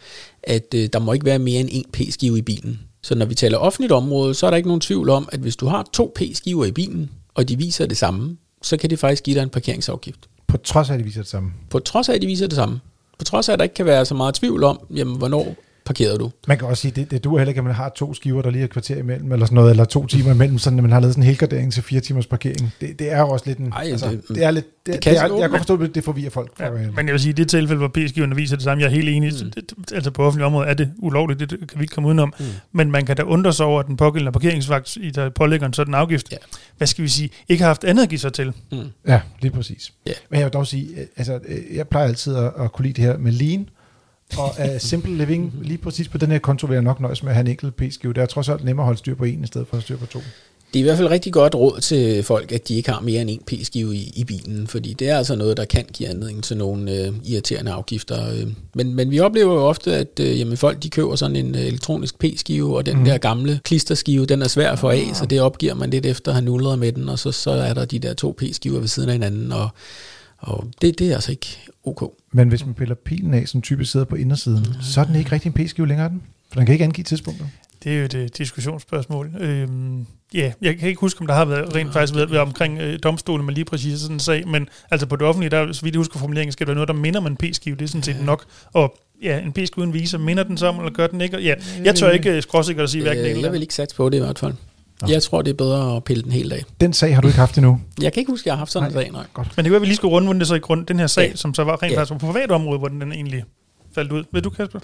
at øh, der må ikke være mere end én p-skive i bilen. Så når vi taler offentligt område, så er der ikke nogen tvivl om, at hvis du har to p-skiver i bilen, og de viser det samme, så kan det faktisk give dig en parkeringsafgift. på trods af, at det viser det samme. På trods af, at de viser det samme. På trods af, at der ikke kan være så meget tvivl om, jamen, hvornår parkerede du. Man kan også sige, det, det duer heller ikke, at man har to skiver, der lige er et kvarter imellem, eller sådan noget, eller to timer imellem, sådan at man har lavet sådan en helgardering til fire timers parkering. Det, det er jo også lidt en... Ej, altså, det- det, er lidt... Det, det kan det er, sådan jeg kan forstå, at det forvirrer folk. For, Ja, men jeg vil sige, i det tilfælde, hvor p-skiverne viser det samme, jeg er helt enig. Mm. Det, altså på offentlig område er det ulovligt, det, kan vi ikke komme udenom. Mm. Men man kan da undre sig over, at den pågældende parkeringsvagt, i der pålægger en sådan afgift, Ja. hvad skal vi sige, ikke har haft andet at give sig til. Mm. ja, lige præcis. Ja. Men jeg vil dog sige, øh, altså, øh, jeg plejer altid at, at kunne lide det her med lean, og uh, simple living, lige præcis på den her konto vil jeg nok nøjes med at have en enkelt p-skive. Det er trods alt nemmere at holde styr på en, i stedet for at styr på to. Det er i hvert fald rigtig godt råd til folk, at de ikke har mere end en p-skive i, i bilen, fordi det er altså noget, der kan give anledning til nogle øh, irriterende afgifter. Øh. Men, men vi oplever jo ofte, at øh, jamen, folk de køber sådan en øh, elektronisk p-skive, og den mm. der gamle klisterskive, den er svær at få af, så det opgiver man lidt efter at have nullet med den, og så, så er der de der to p-skiver ved siden af hinanden, og, og det, det er altså ikke ok. Men hvis man piller pilen af, som typisk sidder på indersiden, Mm. så er den ikke rigtig en p-skive længere, er den? For den kan ikke angive tidspunktet. Det er jo et øh, diskussionsspørgsmål. Øhm, ja, jeg kan ikke huske, om der har været rent faktisk været, været omkring øh, domstolen med lige præcis sådan en sag, men altså på det offentlige, der, så vidt jeg husker formuleringen, skal der være noget, der minder om en p-skive. Det er sådan set Ja. nok. Og ja, en p-skive uden viser, minder den så om, eller gør den ikke? Og Ja, jeg tør ikke øh, skråsikkert at sige hverken det Øh, jeg vil ikke satse på det i hvert fald. Nå. Jeg tror, det er bedre at pille den helt af. Den sag har du ikke haft endnu. Jeg kan ikke huske, at jeg har haft sådan en Nej. sag, nej. Godt. Men det var, at vi lige skulle runde, det så i grund, den her sag, Ja. som så var rent Ja. faktisk på privat område, hvor den, den egentlig faldt ud. Ved du, Kasper?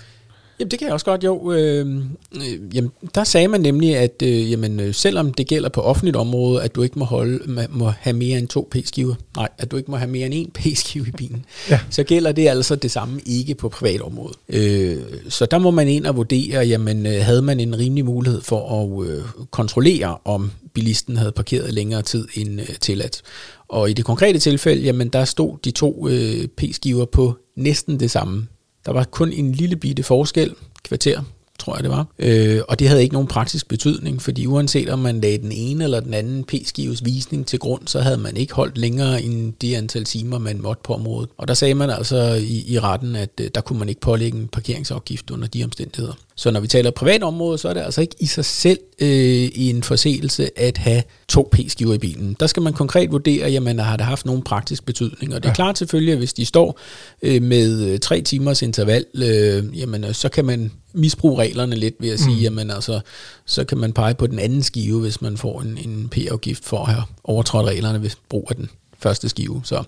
Jamen det kan jeg også godt, jo. Øh, øh, jamen, der sagde man nemlig, at øh, jamen, øh, selvom det gælder på offentligt område, at du ikke må, holde, må have mere end to p-skiver, nej, at du ikke må have mere end en p-skive i bilen, Ja. så gælder det altså det samme ikke på privat område. Øh, så der må man ind og vurdere, jamen øh, havde man en rimelig mulighed for at øh, kontrollere, om bilisten havde parkeret længere tid end øh, tilladt. Og i det konkrete tilfælde, jamen der stod de to øh, p-skiver på næsten det samme. Der var kun en lille bitte forskel, kvarter, tror jeg det var. Øh, og det havde ikke nogen praktisk betydning, fordi uanset om man lagde den ene eller den anden p-skives visning til grund, så havde man ikke holdt længere end det antal timer, man måtte på området. Og der sagde man altså i, i retten, at øh, der kunne man ikke pålægge en parkeringsafgift under de omstændigheder. Så når vi taler privat område, så er det altså ikke i sig selv øh, en forseelse at have to p-skiver i bilen. Der skal man konkret vurdere, jamen har det haft nogen praktisk betydning. Og det er Ja. klart selvfølgelig, at hvis de står øh, med øh, tre timers interval, øh, jamen øh, så kan man misbruge reglerne lidt ved at sige, Mm. jamen altså, så kan man pege på den anden skive, hvis man får en, en p-afgift for at have overtrådt reglerne ved brug af den første skive. Så,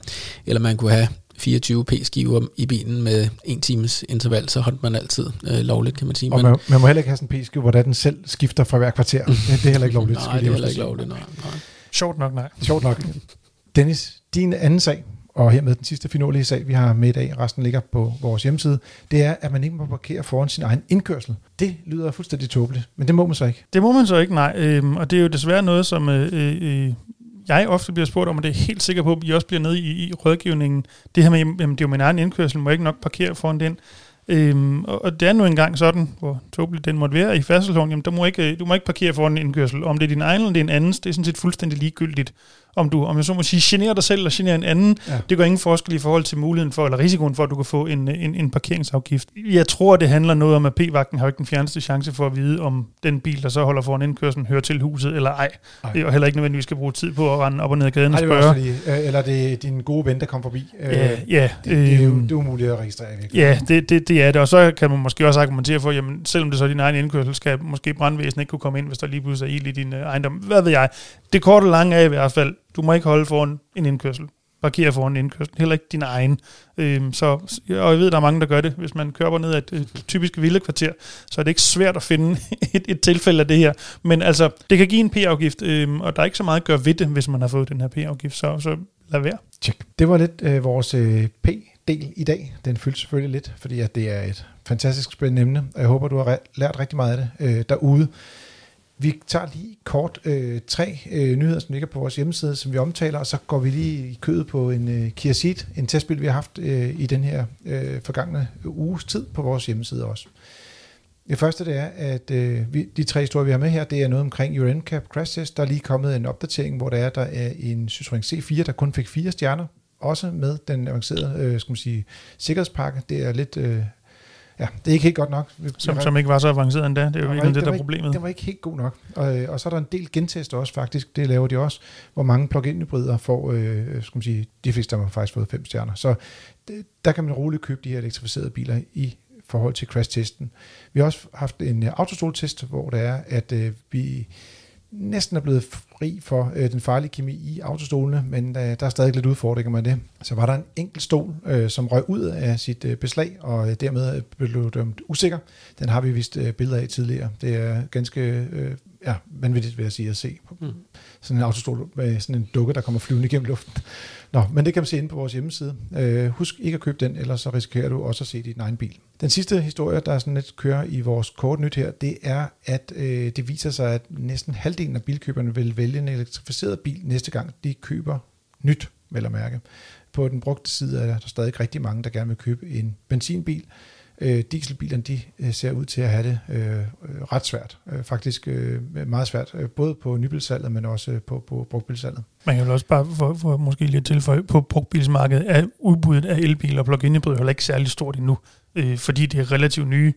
eller man kunne have 24 p-skiver i bilen med en times interval, så holdt man altid øh, lovligt, kan man sige. Og man, man må heller ikke have sådan en p-skive, hvor den selv skifter fra hver kvarter. Det, det er heller ikke lovligt. nej, det er heller ikke lovligt, nej. nej. Sjovt nok, nej. Sjovt nok. Dennis, din anden sag, og hermed den sidste finurlige sag, vi har med i dag, resten ligger på vores hjemmeside, det er, at man ikke må parkere foran sin egen indkørsel. Det lyder fuldstændig tåbeligt, men det må man så ikke. Det må man så ikke, nej. Øhm, og det er jo desværre noget, som øh, øh, jeg ofte bliver spurgt om, og det er helt sikker på, at I også bliver nede i, i rådgivningen. Det her med, jamen, det er jo min egen indkørsel, må jeg ikke nok parkere foran den. Øhm, og, og det er nu engang sådan, hvor tåbeligt den måtte være i færdselsloven, jamen der må ikke, øh, du må ikke parkere foran en indkørsel. Om det er din egen eller det er en andens, det er sådan set fuldstændig ligegyldigt om du, om jeg så må sige, generer dig selv eller generer en anden. Ja. Det gør ingen forskel i forhold til muligheden for, eller risikoen for, at du kan få en, en, en parkeringsafgift. Jeg tror, det handler noget om, at P-vagten har ikke den fjerneste chance for at vide, om den bil, der så holder foran indkørslen, hører til huset eller ej. ej. Og heller ikke nødvendigvis skal bruge tid på at rende op og ned ad gaden og spørge. Fordi, øh, eller det er din gode ven, der kommer forbi. Ja, øh, ja. Det, det, er jo, øhm, det er umuligt at registrere. Virkelig. Ja, det, det, det er det. Og så kan man måske også argumentere for, jamen, selvom det så er din egen indkørsel, skal måske brandvæsen ikke kunne komme ind, hvis der lige pludselig er ild i din øh, ejendom. Hvad ved jeg? Det korte og lange er i hvert fald, du må ikke holde foran en indkørsel. Parkere foran en indkørsel. Heller ikke din egen. Øhm, så, og jeg ved, der er mange, der gør det. Hvis man kører ned ad et, et typisk vildekvarter, så er det ikke svært at finde et, et tilfælde af det her. Men altså, det kan give en P-afgift, øhm, og der er ikke så meget at gøre ved det, hvis man har fået den her P-afgift. Så, så lad være. Check. Det var lidt øh, vores øh, P-del i dag. Den fyldte selvfølgelig lidt, fordi at det er et fantastisk spændende emne, og jeg håber, du har lært rigtig meget af det øh, derude. Vi tager lige kort øh, tre øh, nyheder, som ligger på vores hjemmeside, som vi omtaler, og så går vi lige i kødet på en øh, Kia Ceed, en testbil, vi har haft øh, i den her øh, forgangne uges tid på vores hjemmeside også. Det første det er, at øh, vi, de tre historier, vi har med her, det er noget omkring Euro NCAP crash test. Der er lige kommet en opdatering, hvor der er, der er en Citroën C4, der kun fik fire stjerner, også med den avancerede øh, skal man sige, sikkerhedspakke. Det er lidt øh, Ja, det er ikke helt godt nok. Som, som ikke var så avanceret endda, det er jo virkelig det, der er problemet. Det var ikke helt god nok. Og, øh, og så er der en del gentest også faktisk, det laver de også, hvor mange plug-in hybrider får, øh, skal man sige, de fleste har faktisk fået fem stjerner. Så det, der kan man roligt købe de her elektrificerede biler i forhold til crash-testen. Vi har også haft en øh, autostol-test, hvor det er, at øh, vi næsten er blevet fri for øh, den farlige kemi i autostolene, men øh, der er stadig lidt udfordringer med det. Så var der en enkelt stol, øh, som røg ud af sit øh, beslag, og øh, dermed blev dømt usikker. Den har vi vist øh, billeder af tidligere. Det er ganske øh, ja, vanvittigt, vil jeg sige, at se. Mm. Sådan en autostol med sådan en dukke, der kommer flyvende igennem luften. Nå, men det kan man se inde på vores hjemmeside. Øh, husk ikke at købe den, ellers så risikerer du også at se din egen bil. Den sidste historie, der sådan lidt kører i vores kort nyt her, det er, at øh, det viser sig, at næsten halvdelen af bilkøberne vil vælge en elektrificeret bil næste gang, de køber nyt, vel at mærke. På den brugte side er der stadig rigtig mange, der gerne vil købe en benzinbil, Øh, dieselbilerne de øh, ser ud til at have det øh, øh, ret svært. Øh, faktisk øh, meget svært, øh, både på nybilsalget, men også øh, på, på brugtbilsalget. Man kan jo også bare for, for måske lige tilføje, på brugtbilsmarkedet er udbuddet af elbiler og plug-in hybrider heller ikke særlig stort endnu, øh, fordi det er relativt nye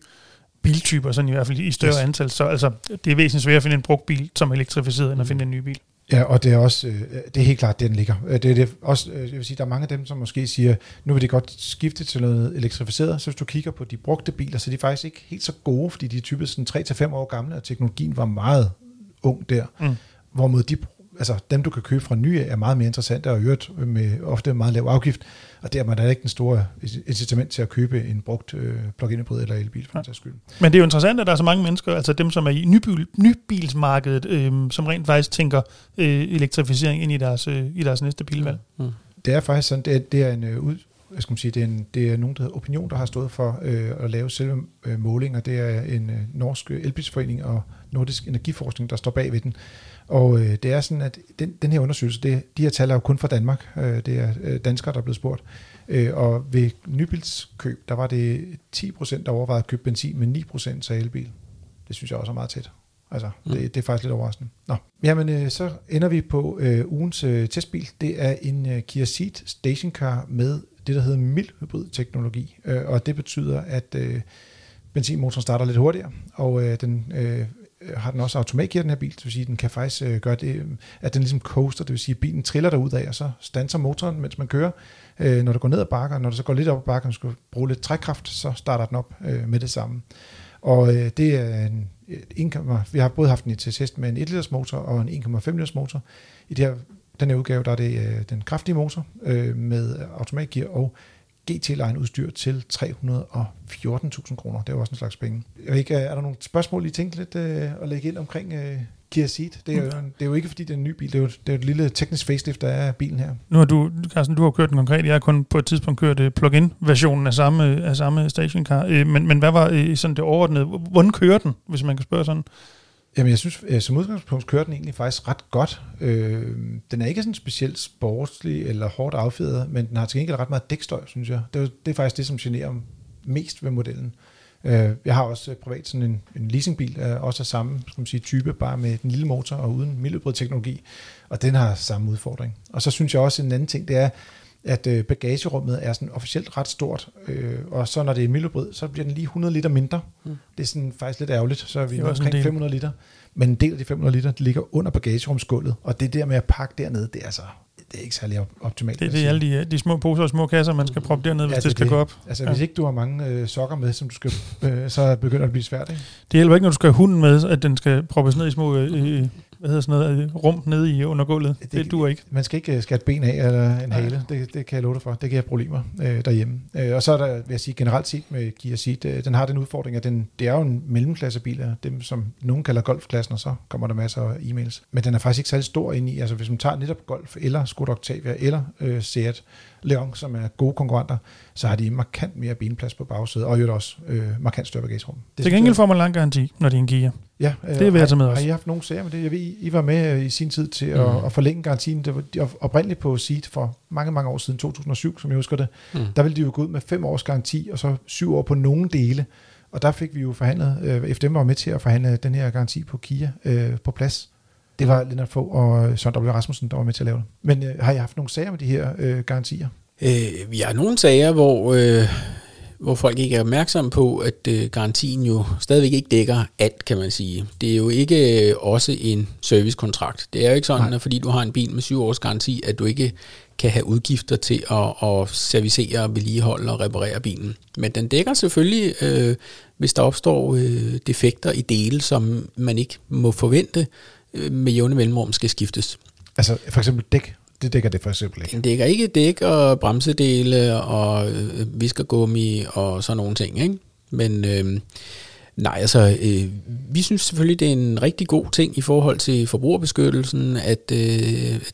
biltyper, sådan i hvert fald i større yes. antal. Så altså, det er væsentligt svært at finde en brugt bil, som er elektrificeret, end at finde en ny bil. Ja, og det er også, øh, det er helt klart, det den ligger. Øh, det er det også, øh, jeg vil sige, der er mange af dem, som måske siger, nu vil de godt skifte til noget elektrificeret, så hvis du kigger på de brugte biler, så er de faktisk ikke helt så gode, fordi de er typisk sådan 3-5 år gamle, og teknologien var meget ung der. Mm. Hvorimod de altså dem, du kan købe fra nye, er meget mere interessante og øvrigt med ofte meget lav afgift, og der er der ikke den store incitament til at købe en brugt øh, plug-in hybrid eller elbil for ja. skyld. Men det er jo interessant, at der er så mange mennesker, altså dem, som er i nybil, nybilsmarkedet, øh, som rent faktisk tænker øh, elektrificering ind i deres, øh, i deres næste bilvalg. Mm. Mm. Det er faktisk sådan, det er, det er en øh, ud, jeg skal sige, det er, en, det er nogen, der hedder Opinion, der har stået for øh, at lave selve øh, målinger. Det er en øh, norsk elbilsforening og Nordisk Energiforskning, der står bag ved den. Og øh, det er sådan, at den, den her undersøgelse, det, de her tal er jo kun fra Danmark. Øh, det er øh, danskere, der er blevet spurgt. Øh, og ved nybilskøb, der var det 10 procent, der overvejede at købe benzin, men 9 procent sagde elbil. Det synes jeg også er meget tæt. Altså, mm. det, det er faktisk lidt overraskende. Nå, jamen øh, så ender vi på øh, ugens øh, testbil. Det er en øh, Kia Ceed stationcar med det, der hedder mild hybrid teknologi. Øh, og det betyder, at øh, benzinmotoren starter lidt hurtigere, og øh, den Øh, Øh, har den også automatgear, den her bil, det vil sige, at den kan faktisk øh, gøre det, øh, at den ligesom coaster, det vil sige, at bilen triller derud af, og så standser motoren, mens man kører. Øh, når det går ned ad bakker, når det så går lidt op ad bakker, og skal bruge lidt trækkraft, så starter den op øh, med det samme. Og øh, det er en, en, vi har både haft den i til test med en 1 liters motor og en 1,5 liters motor. I det her, den her udgave, der er det øh, den kraftige motor øh, med automatgear og GT-line udstyr til 314.000 kroner. Det er jo også en slags penge. Og ikke, er der nogle spørgsmål, I tænkte lidt øh, at lægge ind omkring øh, Kia Ceed? Det er, jo, det er jo ikke, fordi det er en ny bil. Det er jo, det er et lille teknisk facelift, der er bilen her. Nu har du, Carsten, du har kørt den konkret. Jeg har kun på et tidspunkt kørt øh, plug-in-versionen af samme, af samme stationcar. Øh, men, men hvad var øh, sådan det overordnede? Hvordan kører den, hvis man kan spørge sådan? Jamen, jeg synes, øh, som udgangspunkt kører den egentlig faktisk ret godt. Øh, den er ikke sådan specielt sportslig eller hårdt affjedret, men den har til gengæld ret meget dækstøj, synes jeg. Det er, det er faktisk det, som generer mest ved modellen. Øh, jeg har også øh, privat sådan en, en leasingbil, øh, også af samme skal man sige, type, bare med den lille motor og uden mildhybrid teknologi, og den har samme udfordring. Og så synes jeg også en anden ting, det er, at øh, bagagerummet er sådan officielt ret stort, øh, og så når det er mildhybrid, så bliver den lige 100 liter mindre. Mm. Det er sådan faktisk lidt ærgerligt, så er vi omkring 500 liter. Men en del af de 500 liter de ligger under bagagerumsgulvet, og det der med at pakke dernede, det er altså det er ikke særlig optimalt. Det, det er alle de, de små poser og små kasser, man skal proppe dernede, hvis ja, det, det skal det. gå op. Altså ja. hvis ikke du har mange øh, sokker med, som du skal, øh, så begynder det at blive svært. Ikke? Det hjælper ikke, når du skal have hunden med, at den skal proppes ned i små øh, hvad hedder sådan noget, rum nede i undergulvet. Det, det duer ikke. Man skal ikke skære et ben af eller en hale. Det, det kan jeg love dig for. Det giver problemer øh, derhjemme. Øh, og så er der, vil jeg sige, generelt set med Kia Ceed, øh, den har den udfordring, at den, det er jo en mellemklassebil, dem som nogen kalder golfklassen, og så kommer der masser af e-mails. Men den er faktisk ikke særlig stor ind i. Altså hvis man tager netop Golf, eller Skoda Octavia, eller øh, Seat Leon, som er gode konkurrenter, så har de markant mere benplads på bagsædet, og jo også øh, markant større bagagerum. Det Til gengæld får man lang garanti, når det er en Kia. Ja, øh, det vil jeg tage med også. Har I haft nogen sager med det? Jeg ved, I var med øh, i sin tid til mm. at, at forlænge garantien. Det var oprindeligt på Seat for mange, mange år siden, 2007, som jeg husker det. Mm. Der ville de jo gå ud med fem års garanti, og så syv år på nogle dele. Og der fik vi jo forhandlet, øh, FDM var med til at forhandle den her garanti på Kia øh, på plads. Det var Lennart Fogh og Søren W. Rasmussen, der var med til at lave det. Men øh, har I haft nogle sager med de her øh, garantier? Øh, vi har nogle sager, hvor, øh, hvor folk ikke er opmærksomme på, at øh, garantien jo stadigvæk ikke dækker alt, kan man sige. Det er jo ikke øh, også en servicekontrakt. Det er jo ikke sådan, Nej. at fordi du har en bil med syv års garanti, at du ikke kan have udgifter til at, at servicere, vedligeholde og reparere bilen. Men den dækker selvfølgelig, øh, hvis der opstår øh, defekter i dele, som man ikke må forvente øh, med jævne mellemrum skal skiftes. Altså for eksempel dæk? Det dækker det for eksempel ikke. Den dækker ikke dæk og bremsedele og øh, øh, viskergummi og sådan nogle ting, ikke? Men øh, Nej, altså, øh, vi synes selvfølgelig, det er en rigtig god ting i forhold til forbrugerbeskyttelsen, at øh,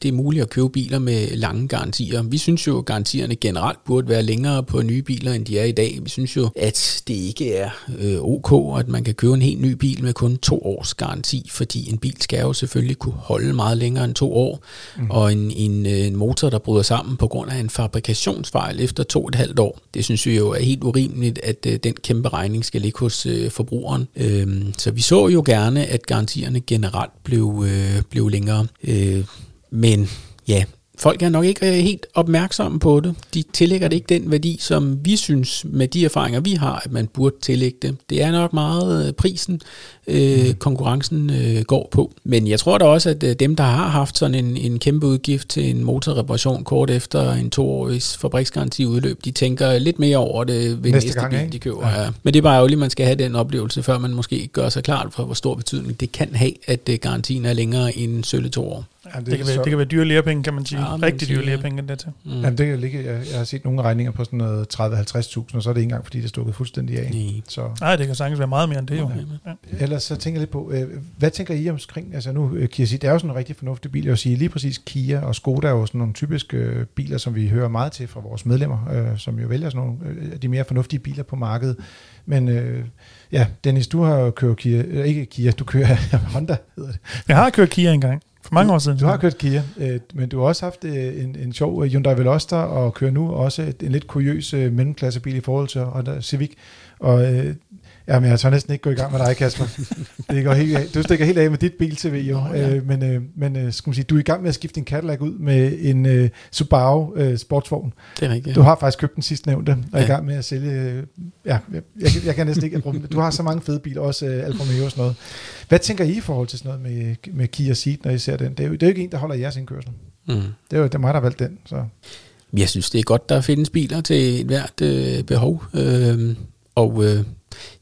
det er muligt at købe biler med lange garantier. Vi synes jo, at garantierne generelt burde være længere på nye biler, end de er i dag. Vi synes jo, at det ikke er øh, ok, at man kan købe en helt ny bil med kun to års garanti, fordi en bil skal jo selvfølgelig kunne holde meget længere end to år, mm. og en, en, øh, en motor, der bryder sammen på grund af en fabrikationsfejl efter to og et halvt år, det synes vi jo er helt urimeligt, at øh, den kæmpe regning skal ligge hos øh, forbrugeren. Øh, så vi så jo gerne, at garantierne generelt blev, øh, blev længere. Øh, men ja, folk er nok ikke øh, helt opmærksomme på det. De tillægger det ikke den værdi, som vi synes med de erfaringer, vi har, at man burde tillægge det. Det er nok meget øh, prisen, øh, konkurrencen øh, går på. Men jeg tror da også, at øh, dem, der har haft sådan en, en kæmpe udgift til en motorreparation kort efter en toårig fabriksgaranti udløb, de tænker lidt mere over det ved næste, næste gang, bil, ikke? de køber. Ja. Ja. Men det er bare ærgerligt, at man skal have den oplevelse, før man måske gør sig klart for, hvor stor betydning det kan have, at garantien er længere end sølle to år. Ja, det, det, kan være, det kan være dyre lærepenge, kan man sige. Ja, Rigtig dyre lærepenge, det til. Mm. Jamen, det kan ligge, jeg, jeg har set nogle regninger på sådan noget 30-50.000, og så er det ikke engang, fordi det er stukket fuldstændig af. Nej, så. Nej det kan sagtens være meget mere end det, jo. Ja. Ja. Ellers så tænker jeg lidt på, øh, hvad tænker I omkring, altså nu, øh, Kia det er jo sådan en rigtig fornuftig bil, jeg vil sige, lige præcis Kia og Skoda er jo sådan nogle typiske øh, biler, som vi hører meget til fra vores medlemmer, øh, som jo vælger sådan nogle øh, de mere fornuftige biler på markedet. Men øh, ja, Dennis, du har jo kørt Kia, øh, ikke Kia, du kører Honda, hedder det. Jeg har kørt Kia engang. For mange år siden. Du har kørt Kia, øh, men du har også haft øh, en, en sjov øh, Hyundai Veloster, og kører nu også en lidt kuriøs mellemklassebil i forhold til Honda Civic. Og Jamen, jeg tør næsten ikke gå i gang med dig, Kasper. det går helt Du stikker helt af med dit bil-tv, jo. Oh, ja. øh, men øh, men øh, skal man sige, du er i gang med at skifte din Cadillac ud med en øh, Subaru øh, sportsvogn. Det er rigtigt. Du har faktisk købt den sidste nævnte, og ja. er i gang med at sælge... Øh, ja, jeg, jeg, jeg kan næsten ikke... Du har så mange fede biler, også øh, Alfa Romeo og sådan noget. Hvad tænker I i forhold til sådan noget med, med Kia Ceed, når I ser den? Det er jo, det er jo ikke en, der holder jeres indkørsel. Mm. Det er jo det er mig, der har valgt den. Så. Jeg synes, det er godt, der findes biler til hvert øh, behov. Øh, og øh,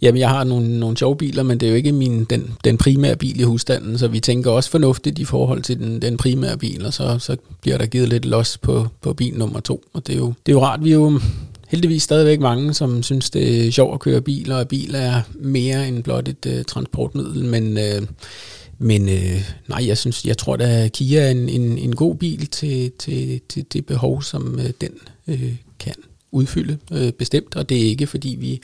Jamen, jeg har nogle, nogle sjove biler, men det er jo ikke min, den, den primære bil i husstanden, så vi tænker også fornuftigt i forhold til den, den primære bil, og så, så bliver der givet lidt los på, på bil nummer to. Og det er, jo, det er jo rart, vi er jo heldigvis stadigvæk mange, som synes, det er sjovt at køre bil, og bil er mere end blot et uh, transportmiddel, men... Uh, men øh, nej, jeg synes, jeg tror, at Kia er en, en, en god bil til, til, til det behov, som øh, den øh, kan udfylde øh, bestemt, og det er ikke fordi vi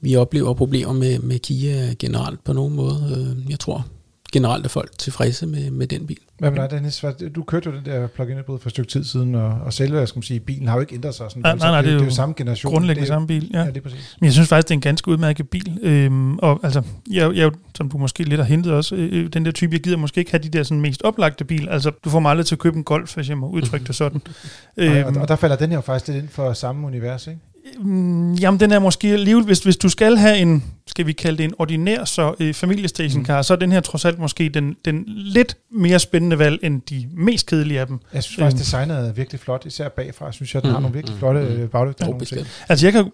vi oplever problemer med, med Kia generelt på nogen måde. Øh, jeg tror, generelt er folk tilfredse med, med den bil. Hvad med dig, Dennis? Du kørte jo den der plug-in hybrid for et stykke tid siden, og, og selve, jeg skal sige, bilen har jo ikke ændret sig. Sådan, nej, nej, nej, det, er jo, det er jo samme generation. Grundlæggende det er, samme bil, ja. ja det er præcis. Men jeg synes faktisk, det er en ganske udmærket bil. Øhm, og altså, jeg, jeg, som du måske lidt har hentet også, øh, den der type, jeg gider måske ikke have de der sådan mest oplagte bil. Altså, du får mig aldrig til at købe en Golf, hvis jeg må udtrykke det sådan. øhm, og, og der falder den her jo faktisk lidt ind for samme univers, ikke? Mm, jamen, den er måske alligevel, hvis, hvis du skal have en, skal vi kalde det en ordinær så, øh, familiestationcar, mm. så er den her trods alt måske den, den lidt mere spændende valg end de mest kedelige af dem. Jeg synes faktisk, øhm. designet er virkelig flot, især bagfra. Jeg synes, at den mm. har nogle virkelig flotte mm. baglygter. Ja, altså, jeg kan,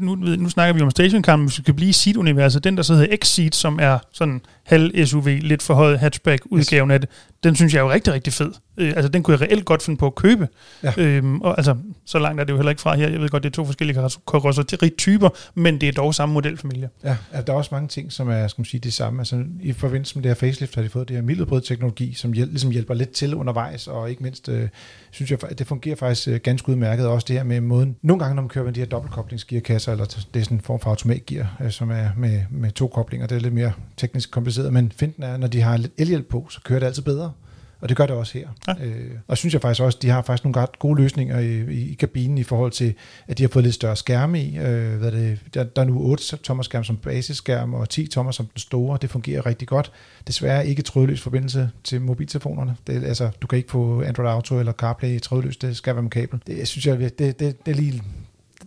nu, nu snakker vi om stationcar, men hvis vi kan blive Seat-universet, den der så hedder X-Seat, som er sådan halv SUV, lidt forhøjet hatchback-udgaven yes. af det, den synes jeg er jo rigtig, rigtig fed. Øh, altså, den kunne jeg reelt godt finde på at købe. Ja. Øhm, og altså, så langt er det jo heller ikke fra her. Jeg ved godt, det er to forskellige karosseri-typer, men det er dog samme modelfamilie. Ja, der er også mange ting, som er skal man sige, det samme. Altså, I forbindelse med det her facelift har de fået det her mildbrød-teknologi, som hjæl- ligesom hjælper lidt til undervejs, og ikke mindst, øh, synes jeg, at det fungerer faktisk øh, ganske udmærket. Også det her med måden, nogle gange, når man kører med de her dobbeltkoblingsgearkasser, eller det er sådan en form for automatgear, øh, som er med, med to koblinger, det er lidt mere teknisk kompliceret, men finden er, når de har lidt elhjælp på, så kører det altid bedre. Og det gør det også her. Ja. Øh, og synes jeg faktisk også, de har faktisk nogle ret gode løsninger i, i, i kabinen i forhold til, at de har fået lidt større skærme i. Øh, hvad det, der, der er nu 8 tommer skærm som basisskærm, og 10 tommer som den store. Det fungerer rigtig godt. Desværre ikke trådløs forbindelse til mobiltelefonerne. Det, altså, du kan ikke få Android Auto eller CarPlay trådløst. Det skal være med kabel. Det synes jeg, det, det, det er lige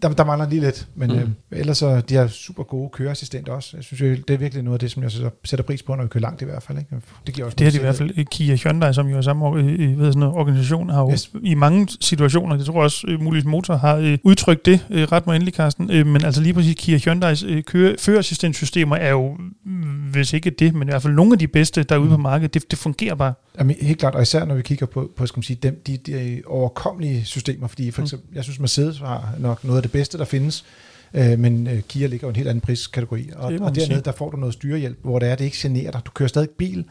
der, der mangler lige lidt, men mm. øh, ellers så de har super gode køreassistenter også. Jeg synes, det er virkelig noget af det, som jeg sætter pris på, når vi kører langt i hvert fald. Ikke? Det, giver også det har de i hvert fald Kia Hyundai, som jo er samme ved sådan noget, organisation, har jo yes. i mange situationer, det tror jeg også, øh, muligvis motor har øh, udtrykt det, øh, ret mig endelig, Carsten, men altså lige præcis Kia Hyundais køre, førerassistentsystemer er jo, hvis ikke det, men i hvert fald nogle af de bedste, der er ude mm. på markedet. Det, det fungerer bare. Jamen, helt klart, og især når vi kigger på, på skal man sige, dem, de, de overkommelige systemer, fordi for mm. eksempel, mm. jeg synes Mercedes har nok noget af det bedste, der findes, øh, men øh, Kia ligger jo en helt anden priskategori, og, og dernede, der får du noget styrehjælp, hvor det er, det ikke generer dig. Du kører stadig bil,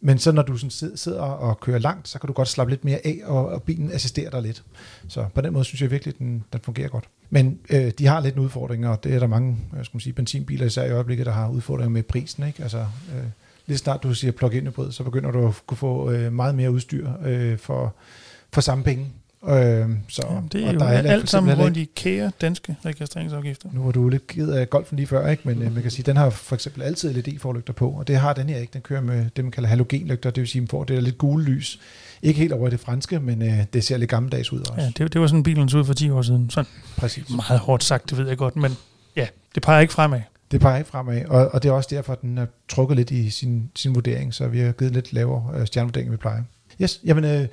men så når du sådan sidder og kører langt, så kan du godt slappe lidt mere af, og, og bilen assisterer dig lidt. Så på den måde synes jeg virkelig, at den, den fungerer godt. Men øh, de har lidt en udfordring, og det er der mange skal man sige, benzinbiler især i øjeblikket, der har udfordringer med prisen. Ikke? Altså, øh, lige snart du siger plug-in hybrid, så begynder du at kunne få øh, meget mere udstyr øh, for, for samme penge. Øh, så, ja, det er og jo der er alt sammen rundt i kære danske registreringsafgifter. Nu var du lidt ked af golfen lige før, ikke? men øh, man kan sige, den har for eksempel altid LED-forlygter på, og det har den her ikke. Den kører med det, man kalder halogenlygter, det vil sige, at man får det der lidt gule lys. Ikke helt over det franske, men øh, det ser lidt gammeldags ud også. Ja, det, det var sådan bilen så ud for 10 år siden. Sådan Præcis. Meget hårdt sagt, det ved jeg godt, men ja, det peger ikke fremad. Det peger ikke fremad, og, og det er også derfor, at den er trukket lidt i sin, sin vurdering, så vi har givet lidt lavere øh, stjernevurdering, end vi plejer. Yes, jamen øh,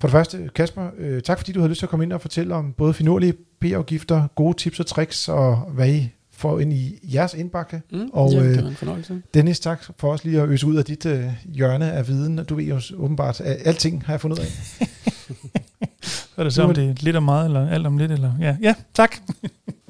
for det første, Kasper, øh, tak fordi du havde lyst til at komme ind og fortælle om både finurlige P-afgifter, gode tips og tricks, og hvad I får ind i jeres indbakke. Mm, og ja, det var en øh, Dennis, tak for os lige at øse ud af dit øh, hjørne af viden. Du ved jo åbenbart, at alting har jeg fundet ud af. så er det så, om det er lidt om meget, eller alt om lidt, eller ja, ja tak.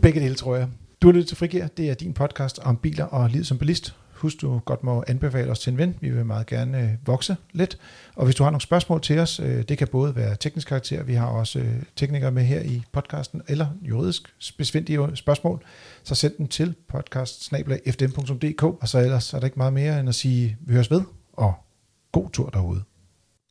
Begge dele, tror jeg. Du har lyttet til Frigir. Det er din podcast om biler og livet som bilist. Husk, du godt må anbefale os til en ven. Vi vil meget gerne øh, vokse lidt. Og hvis du har nogle spørgsmål til os, øh, det kan både være teknisk karakter, vi har også øh, teknikere med her i podcasten, eller juridisk besvindige spørgsmål, så send dem til podcast og så ellers er der ikke meget mere end at sige, vi høres ved, og god tur derude.